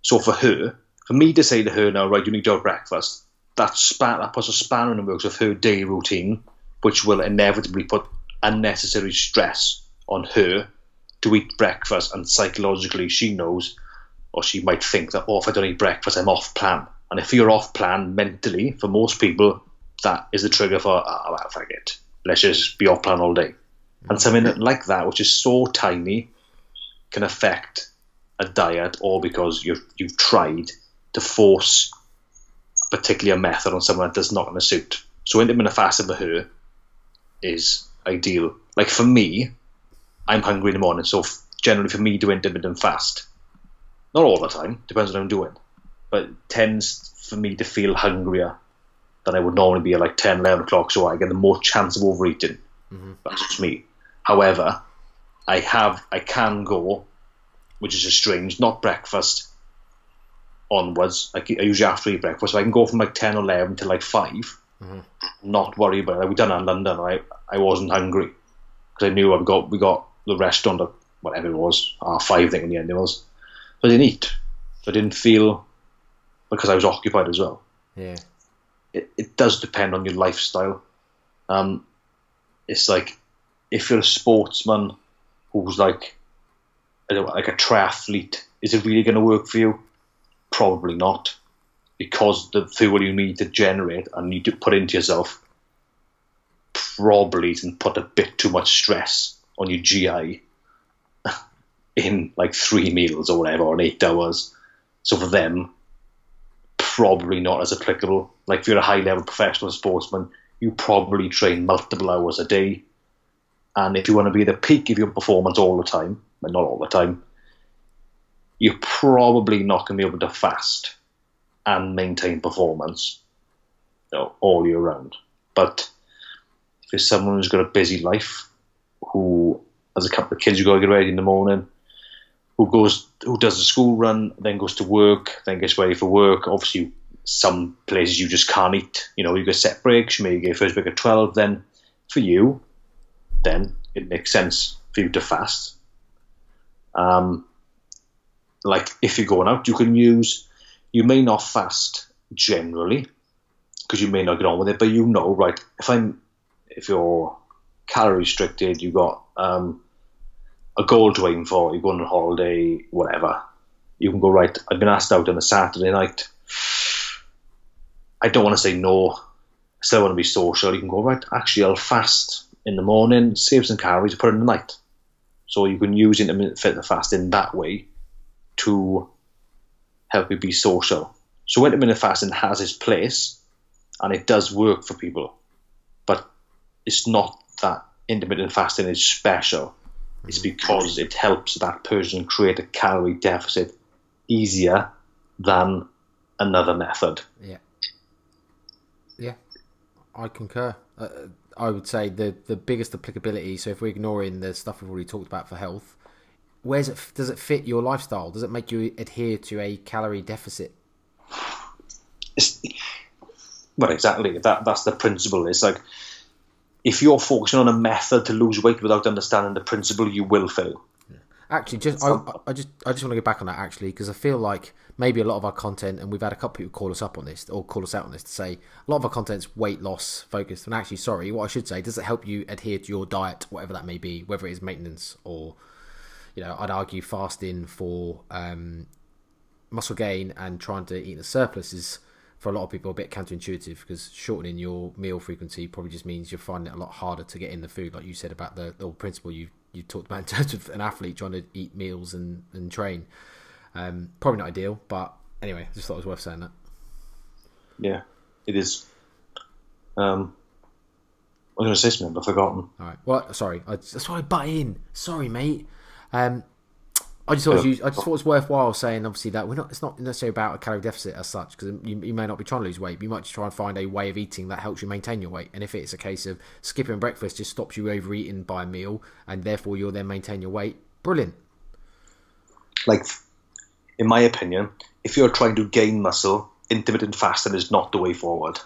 So for her, for me to say to her now, right, you need to have breakfast. That span that puts a spanner in the works of her day routine which will inevitably put unnecessary stress on her to eat breakfast. And psychologically, she knows, or she might think that, oh, if I don't eat breakfast, I'm off plan. And if you're off plan mentally, for most people, that is the trigger for, oh, well, fuck it. Let's just be off plan all day. And something mm-hmm. like that, which is so tiny, can affect a diet all because you've, you've tried to force a particular method on someone that does not going to suit. So intermittent fasting for her is ideal. Like for me, I'm hungry in the morning, so generally for me to intermittent fast, not all the time, depends on what I'm doing, but it tends for me to feel hungrier than I would normally be at like 10, 11 o'clock, so I get the more chance of overeating. Mm-hmm. That's just me. However, I have, I can go, which is just strange, not breakfast onwards. Like I usually have to eat breakfast, so I can go from like 10 or 11 to like 5 not worry about it. Like we done it in London. I I wasn't hungry because I knew I got we got the restaurant at whatever it was, half five I think in the end it was. So I didn't eat. So I didn't feel because I was occupied as well. Yeah, It, it does depend on your lifestyle. Um, it's like if you're a sportsman who's like I don't know, like a triathlete, is it really going to work for you? Probably not, because the fuel you need to generate and need to put into yourself probably can put a bit too much stress on your GI in like three meals or whatever, or eight hours. So for them, probably not as applicable. Like if you're a high level professional sportsman, you probably train multiple hours a day. And if you want to be at the peak of your performance all the time, but not all the time, you're probably not going to be able to fast and maintain performance you know, all year round. But if you're someone who's got a busy life, who has a couple of kids who got to get ready in the morning, who goes, who does the school run, then goes to work, then gets ready for work. Obviously, some places you just can't eat. You know, you get set breaks. You maybe get first break at twelve. Then for you, then it makes sense for you to fast. Um, like if you're going out, you can use. You may not fast generally because you may not get on with it, but you know, right? If I'm, if you're calorie restricted, you got um, a goal to aim for. You're going on holiday, whatever. You can go right. I've been asked out on a Saturday night. I don't want to say no. I still want to be social. You can go right. Actually, I'll fast in the morning, save some calories, put it in the night. So you can use intermittent fasting that way to help you be social. So intermittent fasting has its place, and it does work for people, but it's not that intermittent fasting is special. It's because it helps that person create a calorie deficit easier than another method. Yeah. Yeah, I concur. Uh, I would say the the biggest applicability. So if we're ignoring the stuff we've already talked about for health, where's it? Does it fit your lifestyle? Does it make you adhere to a calorie deficit? It's, well, exactly. That that's the principle. It's like if you're focusing on a method to lose weight without understanding the principle, you will fail. Actually, just I, I just I just want to go back on that actually because I feel like maybe a lot of our content, and we've had a couple people call us up on this or call us out on this to say a lot of our content's weight loss focused. And actually, sorry, what I should say, does it help you adhere to your diet, whatever that may be, whether it is maintenance or, you know, I'd argue fasting for um, muscle gain and trying to eat the surplus is for a lot of people a bit counterintuitive because shortening your meal frequency probably just means you're finding it a lot harder to get in the food, like you said about the, the principle you you talked about in terms of an athlete trying to eat meals and, and train. Um, probably not ideal, but anyway, I just thought it was worth saying that. Yeah, it is. Um, I was going to say something, but I've forgotten. All right. Well, sorry. I, that's why I butt in. Sorry, mate. Um, I just thought it was, I just thought it was worthwhile saying, obviously, that we're not. It's not necessarily about a calorie deficit as such, because you, you may not be trying to lose weight. But you might just try and find a way of eating that helps you maintain your weight. And if it's a case of skipping breakfast just stops you overeating by a meal, and therefore you'll then maintain your weight, brilliant. Like, in my opinion, if you're trying to gain muscle, intermittent fasting is not the way forward.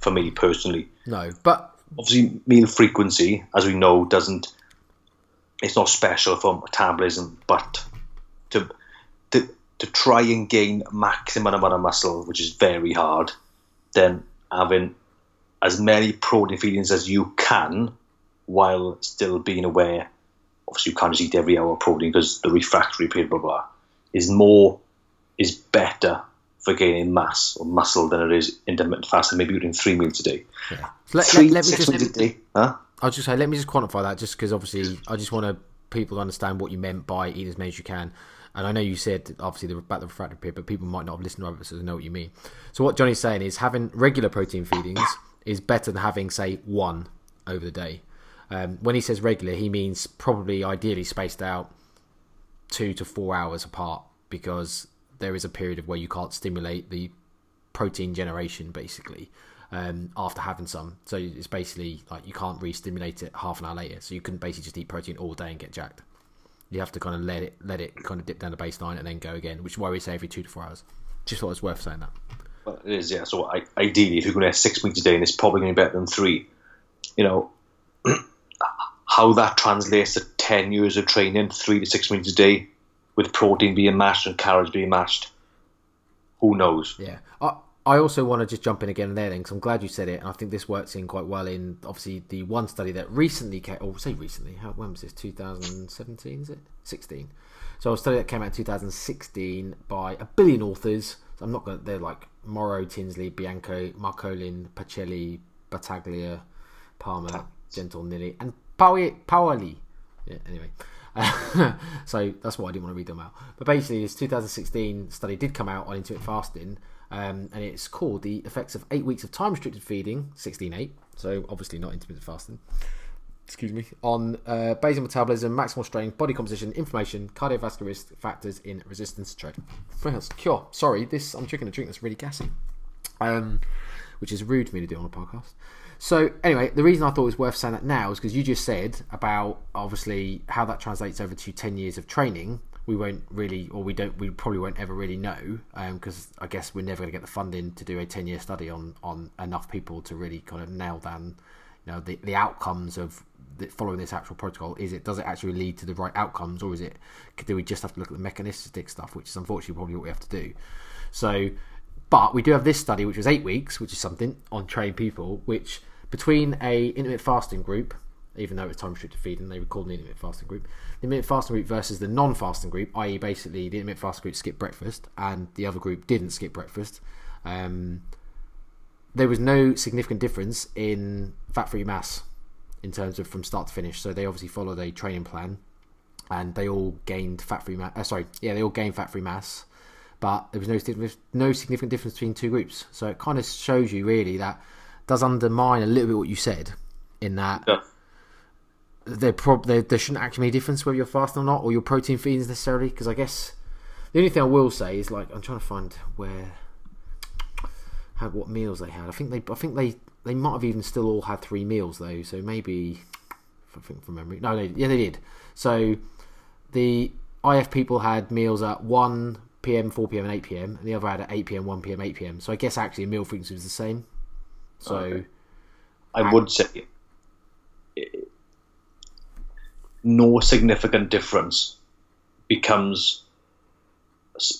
For me personally, No, but obviously meal frequency, as we know, doesn't. It's not special for metabolism, but to to to try and gain maximum amount of muscle, which is very hard, then having as many protein feedings as you can, while still being aware. Obviously, you can't just eat every hour protein because the refractory period, blah blah, is more is better for gaining mass or muscle than it is intermittent fasting. Maybe eating three meals a day. yeah. Let, Three, let, let me six just meals a day, I'll just say, let me just quantify that, just because obviously I just want to people to understand what you meant by eat as many as you can. And I know you said obviously the, about the refractory period, but people might not have listened to others, so they know what you mean. So what Johnny's saying is having regular protein feedings is better than having say one over the day. Um, when he says regular, he means probably ideally spaced out two to four hours apart because there is a period of where you can't stimulate the protein generation basically um, after having some. So it's basically like you can't re-stimulate it half an hour later. So you couldn't basically just eat protein all day and get jacked. You have to kind of let it let it kind of dip down the baseline and then go again, which is why we say every two to four hours. Just thought it was worth saying that. Well, it is, yeah. So I, ideally, if you're going to have six meals a day, and it's probably going to be better than three, you know, how that translates to 10 years of training, three to six meals a day, with protein being matched and calories being matched, who knows? Yeah, I I also want to just jump in again there then, because I'm glad you said it, and I think this works in quite well in obviously the one study that recently came, or say recently, how when was this? 2017, is it? 16. So a study that came out in 2016 by a billion authors. So I'm not going. to They're like Moro, Tinsley, Bianco, Marcolin, Pacelli, Battaglia, Palma, Gentil, Nilly, and Paoli. Yeah. Anyway. so that's why I didn't want to read them out. But basically, this 2016 study did come out on intermittent fasting, um, and it's called the effects of eight weeks of time restricted feeding, 16-8. So obviously not intermittent fasting. Excuse me. On uh, basal metabolism, maximal strength, body composition, inflammation, cardiovascular risk factors in resistance to trade. Cure. Sorry, this I'm drinking a drink that's really gassy, um, which is rude for me to do on a podcast. So anyway, the reason I thought it was worth saying that now is because you just said about obviously how that translates over to ten years of training. We won't really, or we don't, we probably won't ever really know, because um, I guess we're never going to get the funding to do a ten-year study on on enough people to really kind of nail down, you know, the the outcomes of the, following this actual protocol. Is it does it actually lead to the right outcomes, or is it do we just have to look at the mechanistic stuff, which is unfortunately probably what we have to do. So, but we do have this study, which was eight weeks, which is something on trained people, which between a intermittent fasting group, even though it's time restricted feeding, they would call the intermittent fasting group. The intermittent fasting group versus the non-fasting group, i.e., basically the intermittent fasting group skipped breakfast and the other group didn't skip breakfast. Um, there was no significant difference in fat-free mass in terms of from start to finish. So they obviously followed a training plan, and they all gained fat-free mass. Uh, sorry, yeah, they all gained fat-free mass, but there was no no significant difference between two groups. So it kind of shows you really that does undermine a little bit what you said in that Yeah. There prob there, there shouldn't actually be a difference whether you're fasting or not, or your protein feedings necessarily. Because I guess the only thing I will say is like I'm trying to find where had what meals they had. I think they I think they they might have even still all had three meals though. So maybe I think from memory. No, they, yeah, they did. So the IF people had meals at one p.m., four p.m., and eight p.m., and the other had at eight p.m., one p.m., eight p.m. So I guess actually meal frequency was the same. So Okay. I would say no significant difference becomes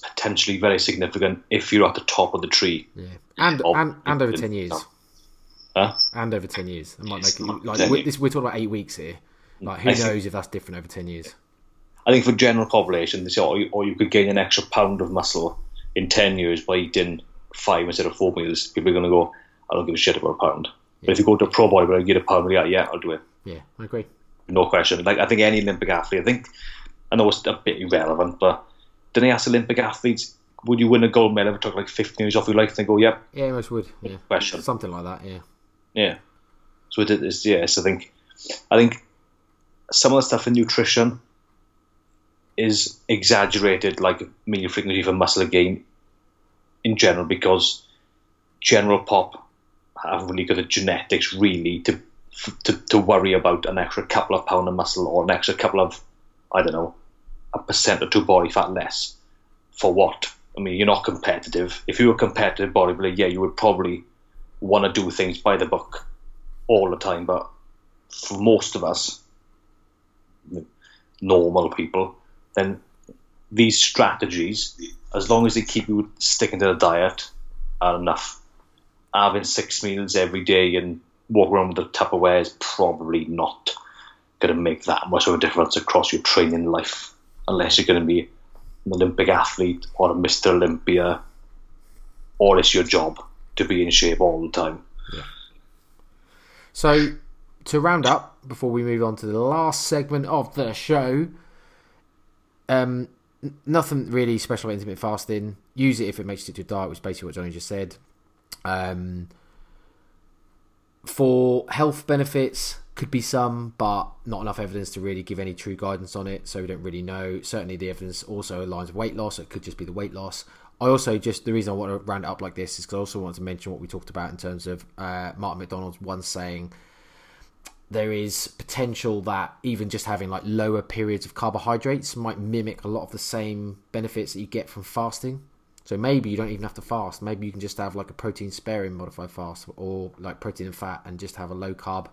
potentially very significant if you're at the top of the tree. yeah, and Of- and, and over ten years. Huh? and over 10 years. It might make it, like we're, this, we're talking about eight weeks here. Like who I knows if that's different over 10 years? I think for general population, they say, or you, or you could gain an extra pound of muscle in 10 years by eating five instead of four meals. People are going to go, I don't give a shit about a pound. But if you go to a pro bodybuilder and get a pound, yeah, yeah, I'll do it. Yeah, I agree. No question. Like I think any Olympic athlete, I think I know it's a bit irrelevant, but didn't they ask Olympic athletes, would you win a gold medal if it took like 15 years off your life? And they go, yep, Yeah, most would. Yeah, question. something like that. Yeah, Yeah. So it is. Yes, I think. I think some of the stuff in nutrition is exaggerated, like meal frequency for muscle gain in general, because general pop haven't really got the genetics really to to, to worry about an extra couple of pound of muscle or an extra couple of I don't know a percent or two body fat less. For what? I mean, you're not competitive. If you were competitive bodybuilder, yeah, you would probably want to do things by the book all the time. But for most of us, normal people, then these strategies, as long as they keep you sticking to the diet, are enough. Having six meals every day and walk around with a Tupperware is probably not going to make that much of a difference across your training life, unless you're going to be an Olympic athlete or a Mr. Olympia, or it's your job to be in shape all the time. Yeah. So, to round up, before we move on to the last segment of the show, um, nothing really special about intermittent fasting. Use it if it makes you to your diet, which is basically what Johnny just said. Um, for health benefits, could be some, but not enough evidence to really give any true guidance on it. So we don't really know. Certainly, the evidence also aligns weight loss. It could just be the weight loss. I also just the reason I want to round it up like this is because I also want to mention what we talked about in terms of uh, Martin MacDonald's once saying there is potential that even just having like lower periods of carbohydrates might mimic a lot of the same benefits that you get from fasting. So maybe you don't even have to fast. Maybe you can just have like a protein sparing modified fast or like protein and fat and just have a low carb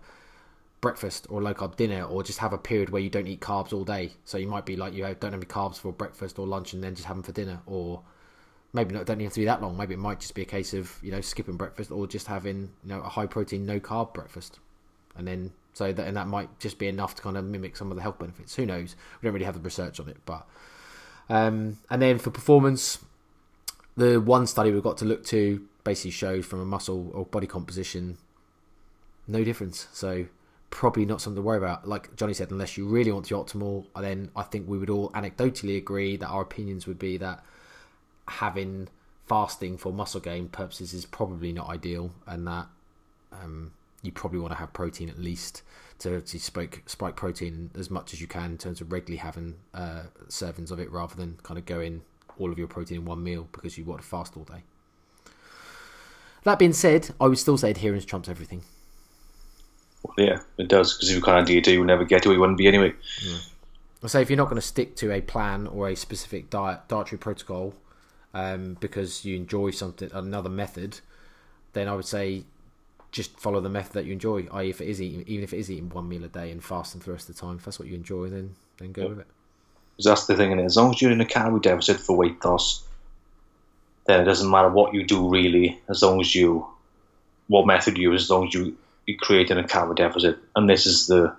breakfast or low carb dinner or just have a period where you don't eat carbs all day. So you might be like you don't have any carbs for breakfast or lunch and then just have them for dinner or maybe not don't need to be that long. Maybe it might just be a case of you know skipping breakfast or just having you know a high protein, no carb breakfast, and then so that and that might just be enough to kind of mimic some of the health benefits. Who knows? We don't really have the research on it, but um, and then for performance, the one study we've got to look to basically showed from a muscle or body composition no difference. So probably not something to worry about. Like Johnny said, unless you really want to be optimal, then I think we would all anecdotally agree that our opinions would be that having fasting for muscle gain purposes is probably not ideal, and that um, you probably want to have protein at least to, to spike, spike protein as much as you can in terms of regularly having uh, servings of it rather than kind of going all of your protein in one meal because you want to fast all day. That being said, I would still say adherence trumps everything. Well, yeah, it does because if you can't adhere to, you will never get to where you to be anyway. Yeah. I say if you're not going to stick to a plan or a specific diet dietary protocol um, because you enjoy something another method, then I would say just follow the method that you enjoy. I.e., if it is eating, even if it is eating one meal a day and fasting for the rest of the time, if that's what you enjoy, then then go yeah. with it. Because that's the thing, and as long as you're in a calorie deficit for weight loss, then it doesn't matter what you do really, as long as you what method you use, as long as you you creating a calorie deficit, and this is the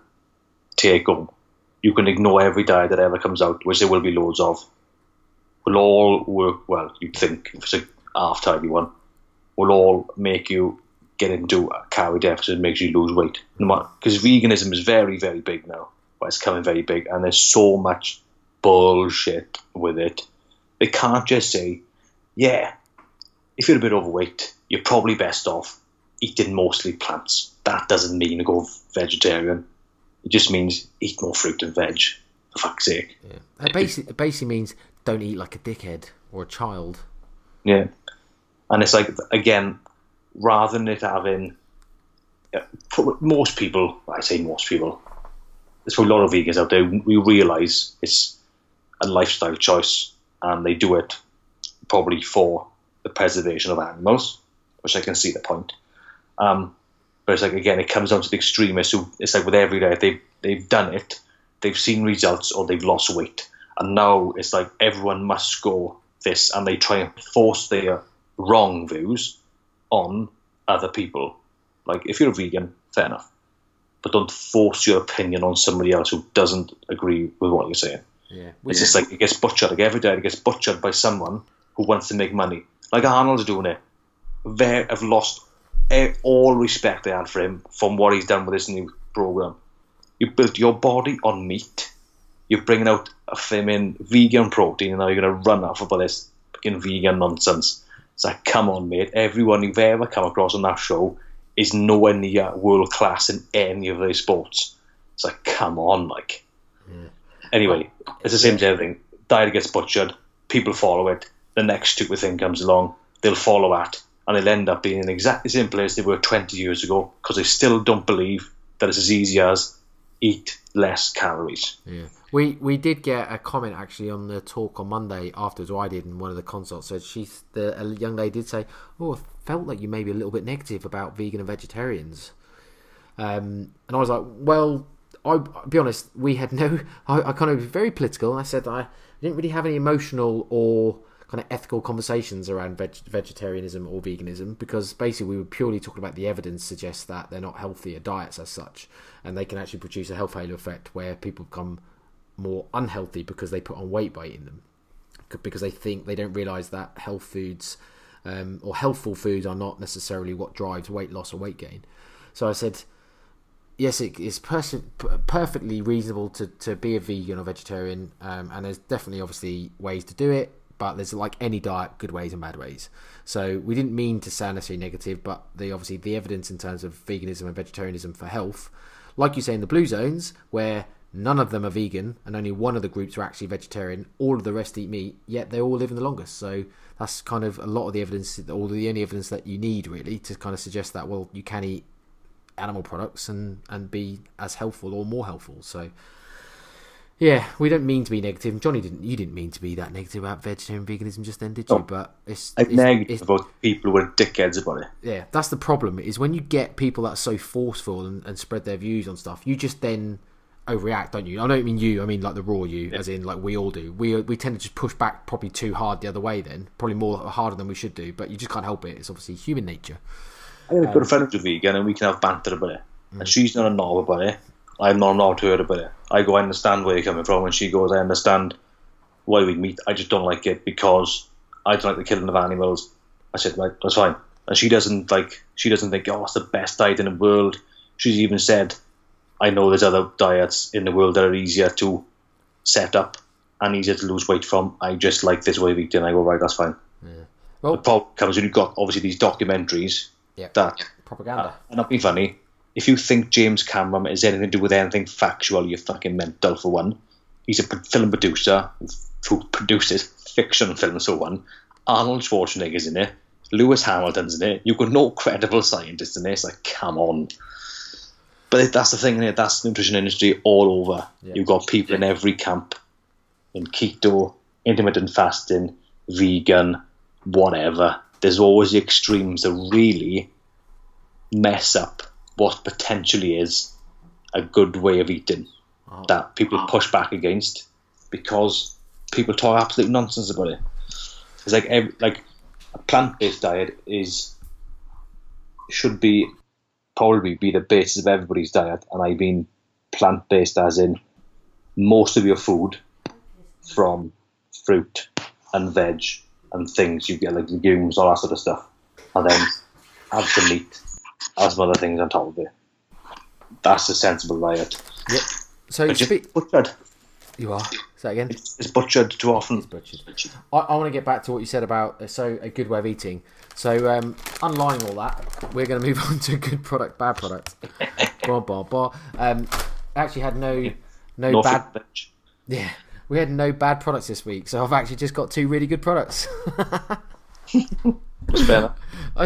take home. You can ignore every diet that ever comes out, which there will be loads of. Will all work well. You'd think if it's a half tidy one, will all make you get into a calorie deficit, and makes you lose weight. Because veganism is very, very big now. Well, it's coming very big, and there's so much bullshit with it. They can't just say, "Yeah, if you're a bit overweight, you're probably best off eating mostly plants. That doesn't mean to go vegetarian. It just means eat more fruit and veg. For fuck's sake. Yeah. It basically, it basically means don't eat like a dickhead or a child. Yeah. And it's like, again, rather than it having. Uh, most people, I say most people, there's a lot of vegans out there, we realise it's a lifestyle choice and they do it probably for the preservation of animals, which I can see the point. Um, but it's like again, it comes down to the extremists who it's like with every day they've they've done it, they've seen results or they've lost weight, and now it's like everyone must go this, and they try and force their wrong views on other people. Like if you're a vegan, fair enough, but don't force your opinion on somebody else who doesn't agree with what you're saying. Yeah, it's just like it gets butchered. Like every day, it gets butchered by someone who wants to make money. Like Arnold's doing it. They have lost all respect they had for him from what he's done with this new program. You built your body on meat. You're bringing out a flaming vegan protein, and now you're going to run off about this fucking vegan nonsense. It's like, come on, mate. Everyone you've ever come across on that show is nowhere near world class in any of those sports. It's like, come on, like. Yeah. Anyway, it's the same as everything. Diet gets butchered. People follow it. The next stupid thing comes along. They'll follow that and they'll end up being in exactly the same place they were 20 years ago because they still don't believe that it's as easy as eat less calories. Yeah. We we did get a comment actually on the talk on Monday afterwards, or I did in one of the consults. So she, the a young lady did say, "Oh, I felt like you may be a little bit negative about vegan and vegetarians," um, and I was like, "Well, I, will be honest, we had no. I, I kind of was very political. I said I didn't really have any emotional or kind of ethical conversations around veg- vegetarianism or veganism because basically we were purely talking about the evidence suggests that they're not healthier diets as such and they can actually produce a health halo effect where people become more unhealthy because they put on weight by eating them because they think they don't realize that health foods um, or healthful foods are not necessarily what drives weight loss or weight gain so i said yes, it is pers- perfectly reasonable to, to be a vegan or vegetarian, um, and there's definitely obviously ways to do it but there's like any diet, good ways and bad ways. So we didn't mean to sound necessarily negative, but the obviously the evidence in terms of veganism and vegetarianism for health, like you say in the blue zones, where none of them are vegan and only one of the groups are actually vegetarian, all of the rest eat meat, yet they all live in the longest. So that's kind of a lot of the evidence, or the only evidence that you need really to kind of suggest that well you can eat animal products and and be as helpful or more helpful. So yeah, we don't mean to be negative. Johnny didn't. You didn't mean to be that negative about vegetarian veganism just then, did you? but it's, it's negative it's, about people who are dickheads about it. Yeah, that's the problem. Is when you get people that are so forceful and, and spread their views on stuff, you just then overreact, don't you? I don't mean you. I mean like the raw you, as in like we all do. We we tend to just push back probably too hard the other way. Then probably more harder than we should do. But you just can't help it. It's obviously human nature. Have a good friend who's a vegan, and we can have banter about it. And mm. she's not a knob about it. I'm not a knob to her about it. I go, I understand where you're coming from, and she goes, I understand why we meet. I just don't like it because I don't like the killing of animals. I said, right, that's fine. And she doesn't like. She doesn't think, oh, it's the best diet in the world. She's even said, I know there's other diets in the world that are easier to set up and easier to lose weight from. I just like this way of eating. I go, right, that's fine. Yeah. Well, The problem comes when you've got obviously these documentaries yeah, that propaganda. Uh, and not be funny. If you think James Cameron has anything to do with anything factual, you're fucking mental for one. He's a film producer who produces fiction films for one. Arnold Schwarzenegger's in it. Lewis Hamilton's in it. You've got no credible scientists in. It's like, come on. But that's the thing, innit? That's the nutrition industry all over. Yeah. You've got people in every camp in keto, intermittent fasting, vegan, whatever. There's always the extremes that really mess up what potentially is a good way of eating Oh. that people push back against because people talk absolute nonsense about it. It's like every, like a plant based diet is should be probably be the basis of everybody's diet, and I mean plant based as in most of your food from fruit and veg and things you get like legumes, all that sort of stuff, and then have some meat, add some other things on top of it. That's a sensible diet. Yep. So But speak. butchered. You are. Say that again. It's butchered too often. butchered. I, I want to get back to what you said about uh, so a good way of eating. So, um, unlying all that, we're going to move on to good product, bad product. bah, bah, bah. Um, actually had no no No bad. Yeah, we had no bad products this week, so I've actually just got two really good products. I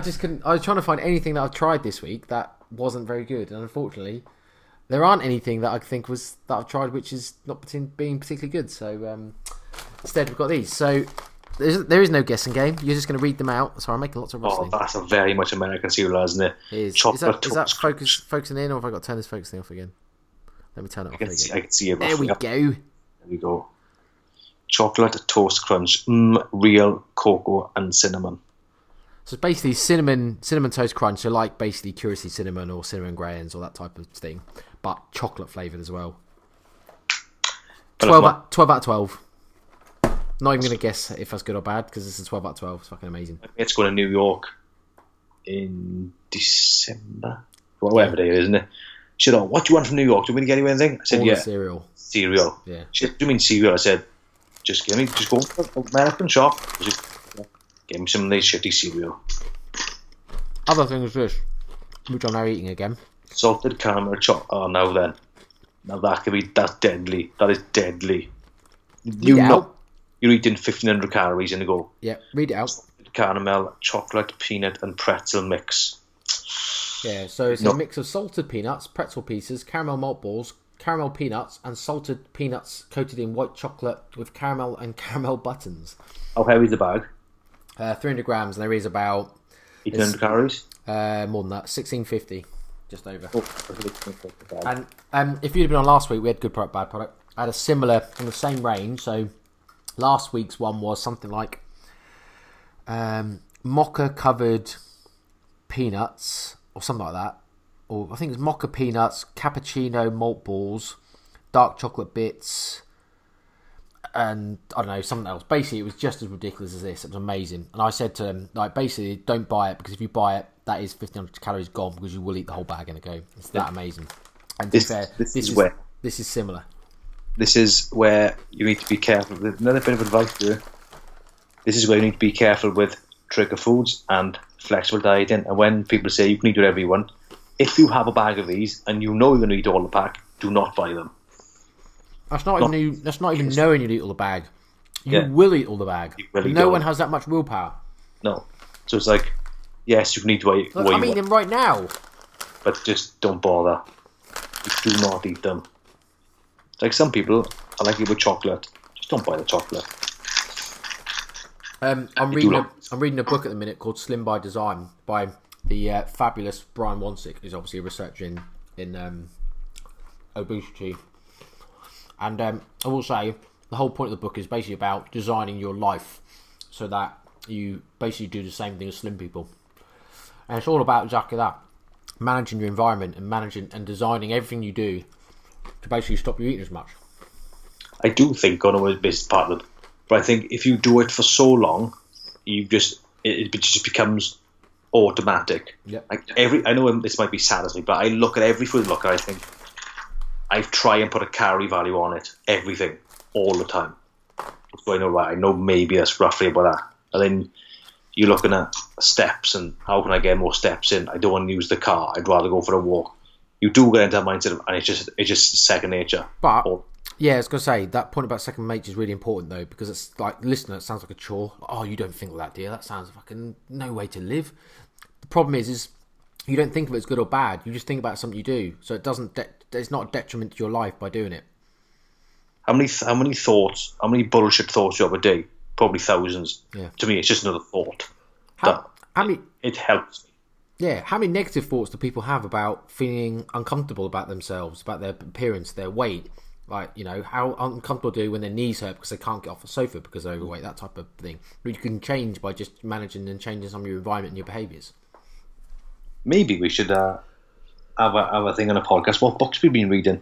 just couldn't. I was trying to find anything that I've tried this week that wasn't very good, and unfortunately, there aren't anything that I think was that I've tried which is not being particularly good. So um, instead, we've got these. So there's, there is no guessing game. You're just going to read them out. Sorry, I'm making lots of Oh, that's a very much American cereal, isn't it? It is, is Chocolate that, is that focus, focusing in, or have I got to turn this focusing off again? Let me turn it I off. can see, I can see it. there we go. There we go. Chocolate toast crunch, mm, real cocoa and cinnamon. So it's basically cinnamon cinnamon toast crunch. So like basically curiously cinnamon or cinnamon grahams or that type of thing, but chocolate flavored as well. But 12 it's out, 12 out of 12. Not even going to guess if that's good or bad because this is 12 out of 12. It's fucking amazing. It's going to New York in December. Well, whatever day it is, isn't it? She said, oh, what do you want from New York? Do you want me to get you anything? I said, All yeah, cereal. cereal. Yeah. She said, do you mean cereal? I said, just give me, just go to the American shop. Just give me some of these shitty cereal. Other thing is this, which I'm now eating again. Salted caramel chocolate. Oh, now then. Now that could be, that's deadly. That is deadly. You know, out. you're eating 1500 calories in a go. Yeah, read it out. Caramel, chocolate, peanut, and pretzel mix. Yeah, so it's No. a mix of salted peanuts, pretzel pieces, caramel malt balls, caramel peanuts, and salted peanuts coated in white chocolate with caramel and caramel buttons. How heavy is the bag? Uh, 300 grams, and there is about 1800 calories? uh, more than that, 1650, just over. Oh, I think it's gonna take the bag. And um, if you'd been on last week, we had good product, bad product. I had a similar in the same range. So last week's one was something like um, mocha covered peanuts or something like that, or I think it's mocha peanuts, cappuccino malt balls, dark chocolate bits, and I don't know something else. Basically, it was just as ridiculous as this. It was amazing. And I said to them, like, basically, don't buy it because if you buy it, that is fifteen hundred calories gone because you will eat the whole bag in a go. It's that amazing. And to This- fair, this is where- this is similar. This is where you need to be careful. Another bit of advice there. This is where you need to be careful with trigger foods and flexible dieting. And when people say you can eat whatever you want, if you have a bag of these and you know you're going to eat all the pack, do not buy them. That's not even you, that's not even knowing you'd eat all the bag. You Yeah. will eat all the bag. Really no don't. one has that much willpower. No. So it's like, yes, you can eat what, Look, I'm eating them right now. but just don't bother. You do not eat them. Like some people, I like it with chocolate. Just don't buy the chocolate. Um, I'm reading. A, I'm reading a book at the minute called Slim by Design by the uh, fabulous Brian Wansink, is obviously a researcher in um, obesity. And um, I will say the whole point of the book is basically about designing your life so that you basically do the same thing as slim people. And it's all about exactly that managing your environment and managing and designing everything you do to basically stop you eating as much. I do think Gunnar is part of it, but I think if you do it for so long, you just it just becomes automatic. Yep. Like every, I know this might be sad as me, but I look at every food look, I think I try and put a calorie value on it, everything, all the time. So I know right. I know maybe that's roughly about that, and then you're looking at steps and how can I get more steps in? I don't want to use the car. I'd rather go for a walk. You do get into that mindset, of, and it's just it's just second nature. But Or- yeah, I was gonna say that point about second nature is really important though because it's like listener, it sounds like a chore. Oh, you don't think like that, dear? That sounds fucking no way to live. The problem is, is you don't think of it as good or bad. You just think about something you do, so it doesn't. De- it's not a detriment to your life by doing it. How many how many thoughts? How many bullshit thoughts you have a day? Probably thousands. Yeah. To me, it's just another thought. How, how many? it helps. Yeah, how many negative thoughts do people have about feeling uncomfortable about themselves, about their appearance, their weight? Like, you know, how uncomfortable do when their knees hurt because they can't get off the sofa because they're overweight, that type of thing. But you can change by just managing and changing some of your environment and your behaviours. Maybe we should uh, have a have a thing on a podcast. What books we been reading?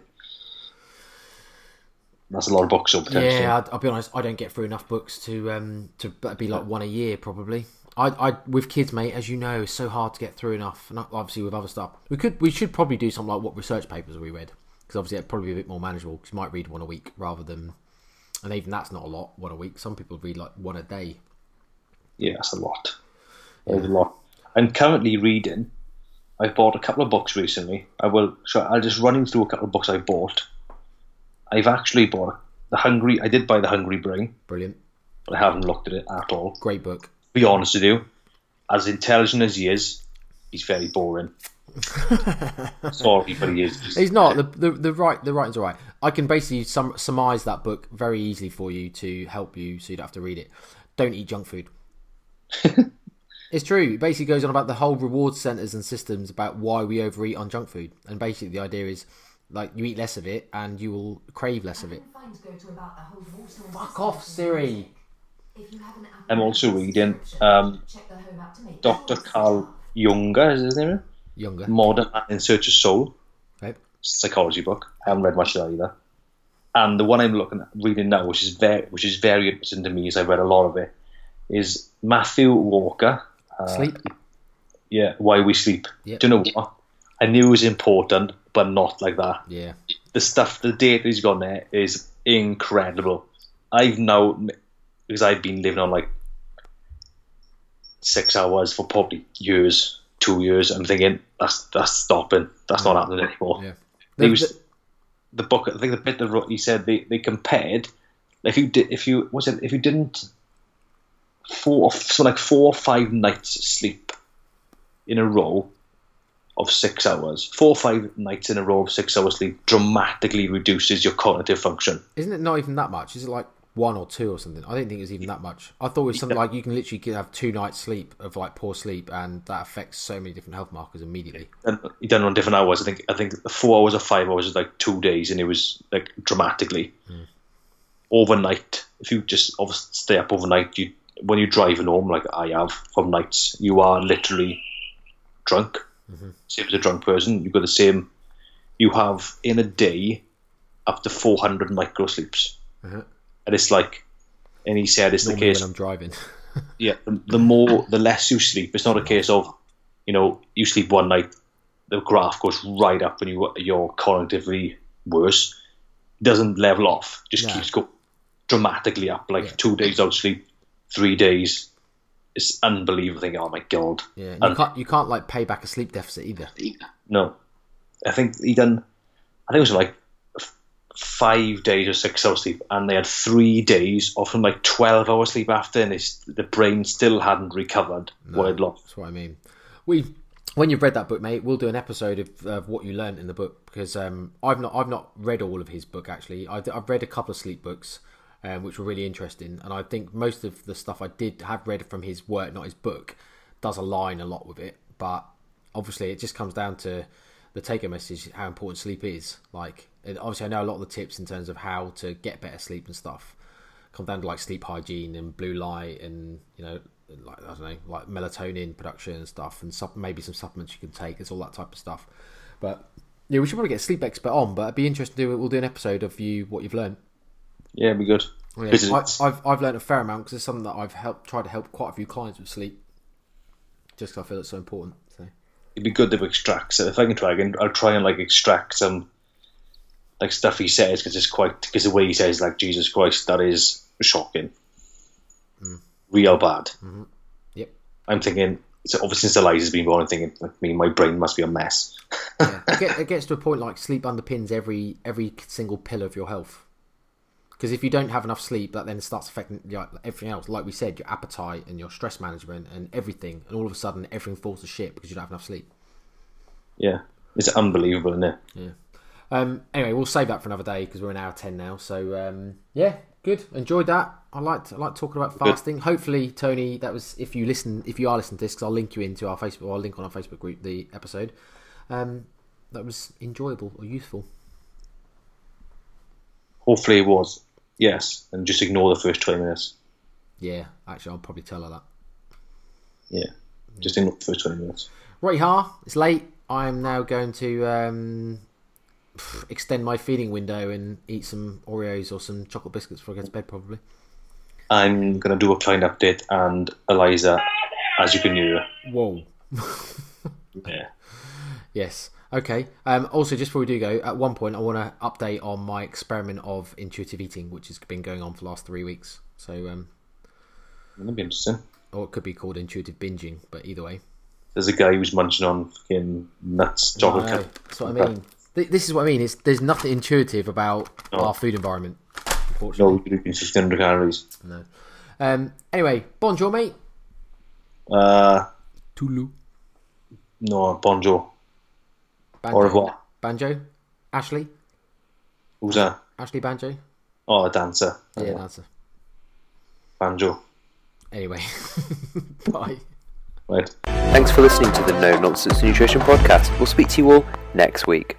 That's a lot of books. Yeah, I'll, I'll be honest. I don't get through enough books to um to be like one a year probably. I, I with kids, mate, as you know, it's so hard to get through enough. And obviously with other stuff, we could we should probably do something like what research papers we read because obviously it'd probably be a bit more manageable. Because you might read one a week rather than, and even that's not a lot. One a week. Some people read like one a day. Yeah, that's a lot. That's a lot. I'm currently reading. I've bought a couple of books recently. I will. So I'll just run you through a couple of books I bought. I've actually bought the Hungry. I did buy the Hungry Brain, Brilliant, but I haven't looked at it at all. great book. be honest with you, as intelligent as he is, he's very boring. Sorry, but he is. He's not the, the the right the writing's all right. I can basically sum, surmise that book very easily for you to help you, so you don't have to read it. Don't eat junk food. it's true. It basically goes on about the whole reward centers and systems about why we overeat on junk food, and basically the idea is like you eat less of it and you will crave less of it. Fines to about a whole Warsaw Fuck off, Siri. If you have an I'm also reading um, check the home app to Dr. Carl Junger, is his name? Younger, Modern Man in Search of Soul. right? psychology book. I haven't read much of that either. And the one I'm looking at reading now, which is very which is very interesting to me, as I've read a lot of it, is Matthew Walker. Uh, Sleep. Yeah, Why We Sleep. Yep. Do you know what? I knew it was important, but not like that. Yeah, The stuff, the data he's got there is incredible. I've now because I've been living on like six hours for probably years, two years. I'm thinking that's that's stopping. That's not happening anymore. yeah. He was- the book. I think the bit that he said they, they compared if you did if you was it if you didn't four so like four or five nights sleep in a row of six hours, four or five nights in a row of six hours sleep dramatically reduces your cognitive function. Isn't it not even that much? Is it like one or two or something? I didn't think it was even that much. I thought it was something like you can literally have two nights sleep of like poor sleep, and that affects so many different health markers immediately. And he done it on different hours. I think I think four hours or five hours is like two days, and it was like dramatically hmm. overnight. If you just obviously stay up overnight, you when you're driving home, like I have from nights, you are literally drunk. Same as a drunk person, you've got the same. You have in a day up to 400 micro sleeps, Uh-huh. and it's like, and he said it's the case. when I'm driving. Yeah, the, more, the less you sleep. It's not a case of, you know, you sleep one night, the graph goes right up and you you're cognitively worse. Doesn't level off. Just No. keeps going dramatically up. Like Yeah. two days out sleep, three days. It's unbelievable. Thinking, oh my god. yeah, And- you can't you can't like pay back a sleep deficit either. No, I think he done. I think it was like five days or six hours sleep, and they had three days of like twelve hours sleep after, and it's, the brain still hadn't recovered what it lost. That's what I mean. We when you've read that book, mate, we'll do an episode of, of what you learned in the book because um, I've not I've not read all of his book actually. I've, I've read a couple of sleep books. Um, which were really interesting, and I think most of the stuff I did have read from his work, not his book, does align a lot with it. But obviously, it just comes down to the take-home message how important sleep is. Like, obviously, I know a lot of the tips in terms of how to get better sleep and stuff come down to like sleep hygiene and blue light and you know, like I don't know, like melatonin production and stuff, and maybe some supplements you can take. It's all that type of stuff. But yeah, we should probably get sleep expert on. But it'd be interesting to do. We'll do an episode of you what you've learned. Yeah, it'd be good. Yeah, I, I've I've learned a fair amount because it's something that I've helped tried to help quite a few clients with sleep. Just 'cause I feel it's so important. So it'd be good to extract. So if I can try, again, I'll try and like extract some like stuff he says because it's quite because the way he says like Jesus Christ, that is shocking, mm. real bad. Mm-hmm. yep. I'm thinking. So obviously, since Eliza's been born, I'm thinking like me, my brain must be a mess. Yeah. it, get, it gets to a point like sleep underpins every every single pillar of your health. Because if you don't have enough sleep, that then starts affecting like, everything else. Like we said, your appetite and your stress management and everything. And all of a sudden, everything falls to shit because you don't have enough sleep. Yeah, it's unbelievable, isn't it? Yeah. Um, anyway, we'll save that for another day because we're an hour ten now. So um, yeah, good. Enjoyed that. I liked I like talking about fasting. Hopefully, Tony, that was if you listen, if you are listening to this, because I'll link you into our Facebook. I'll link on our Facebook group the episode. Um, that was enjoyable or useful. Hopefully, it was. Yes, and just ignore the first twenty minutes. Yeah, actually, I'll probably tell her that. Yeah, just ignore the first twenty minutes. Right, ha, it's late. I'm now going to um, extend my feeding window and eat some Oreos or some chocolate biscuits before I go to bed, probably. I'm gonna do a client update and Eliza, as you can hear. Whoa. Yeah. Yes. Okay. Um, also, just before we do go, at one point I want to update on my experiment of intuitive eating, which has been going on for the last three weeks. So, um, That'd be interesting. or it could be called intuitive binging, but either way. There's a guy who's munching on fucking nuts, chocolate. No, that's what I mean. This is what I mean. It's, there's nothing intuitive about No. our food environment. Unfortunately. No, you're eating 1600 calories. No. Um, anyway, bonjour, mate. Uh, Tulu. no, bonjour. Banjo. Au revoir. Banjo. Ashley. Who's that? Ashley Banjo. Oh, a dancer. Yeah, dancer. Banjo. Anyway, bye. Right. Thanks for listening to the No Nonsense Nutrition Podcast. We'll speak to you all next week.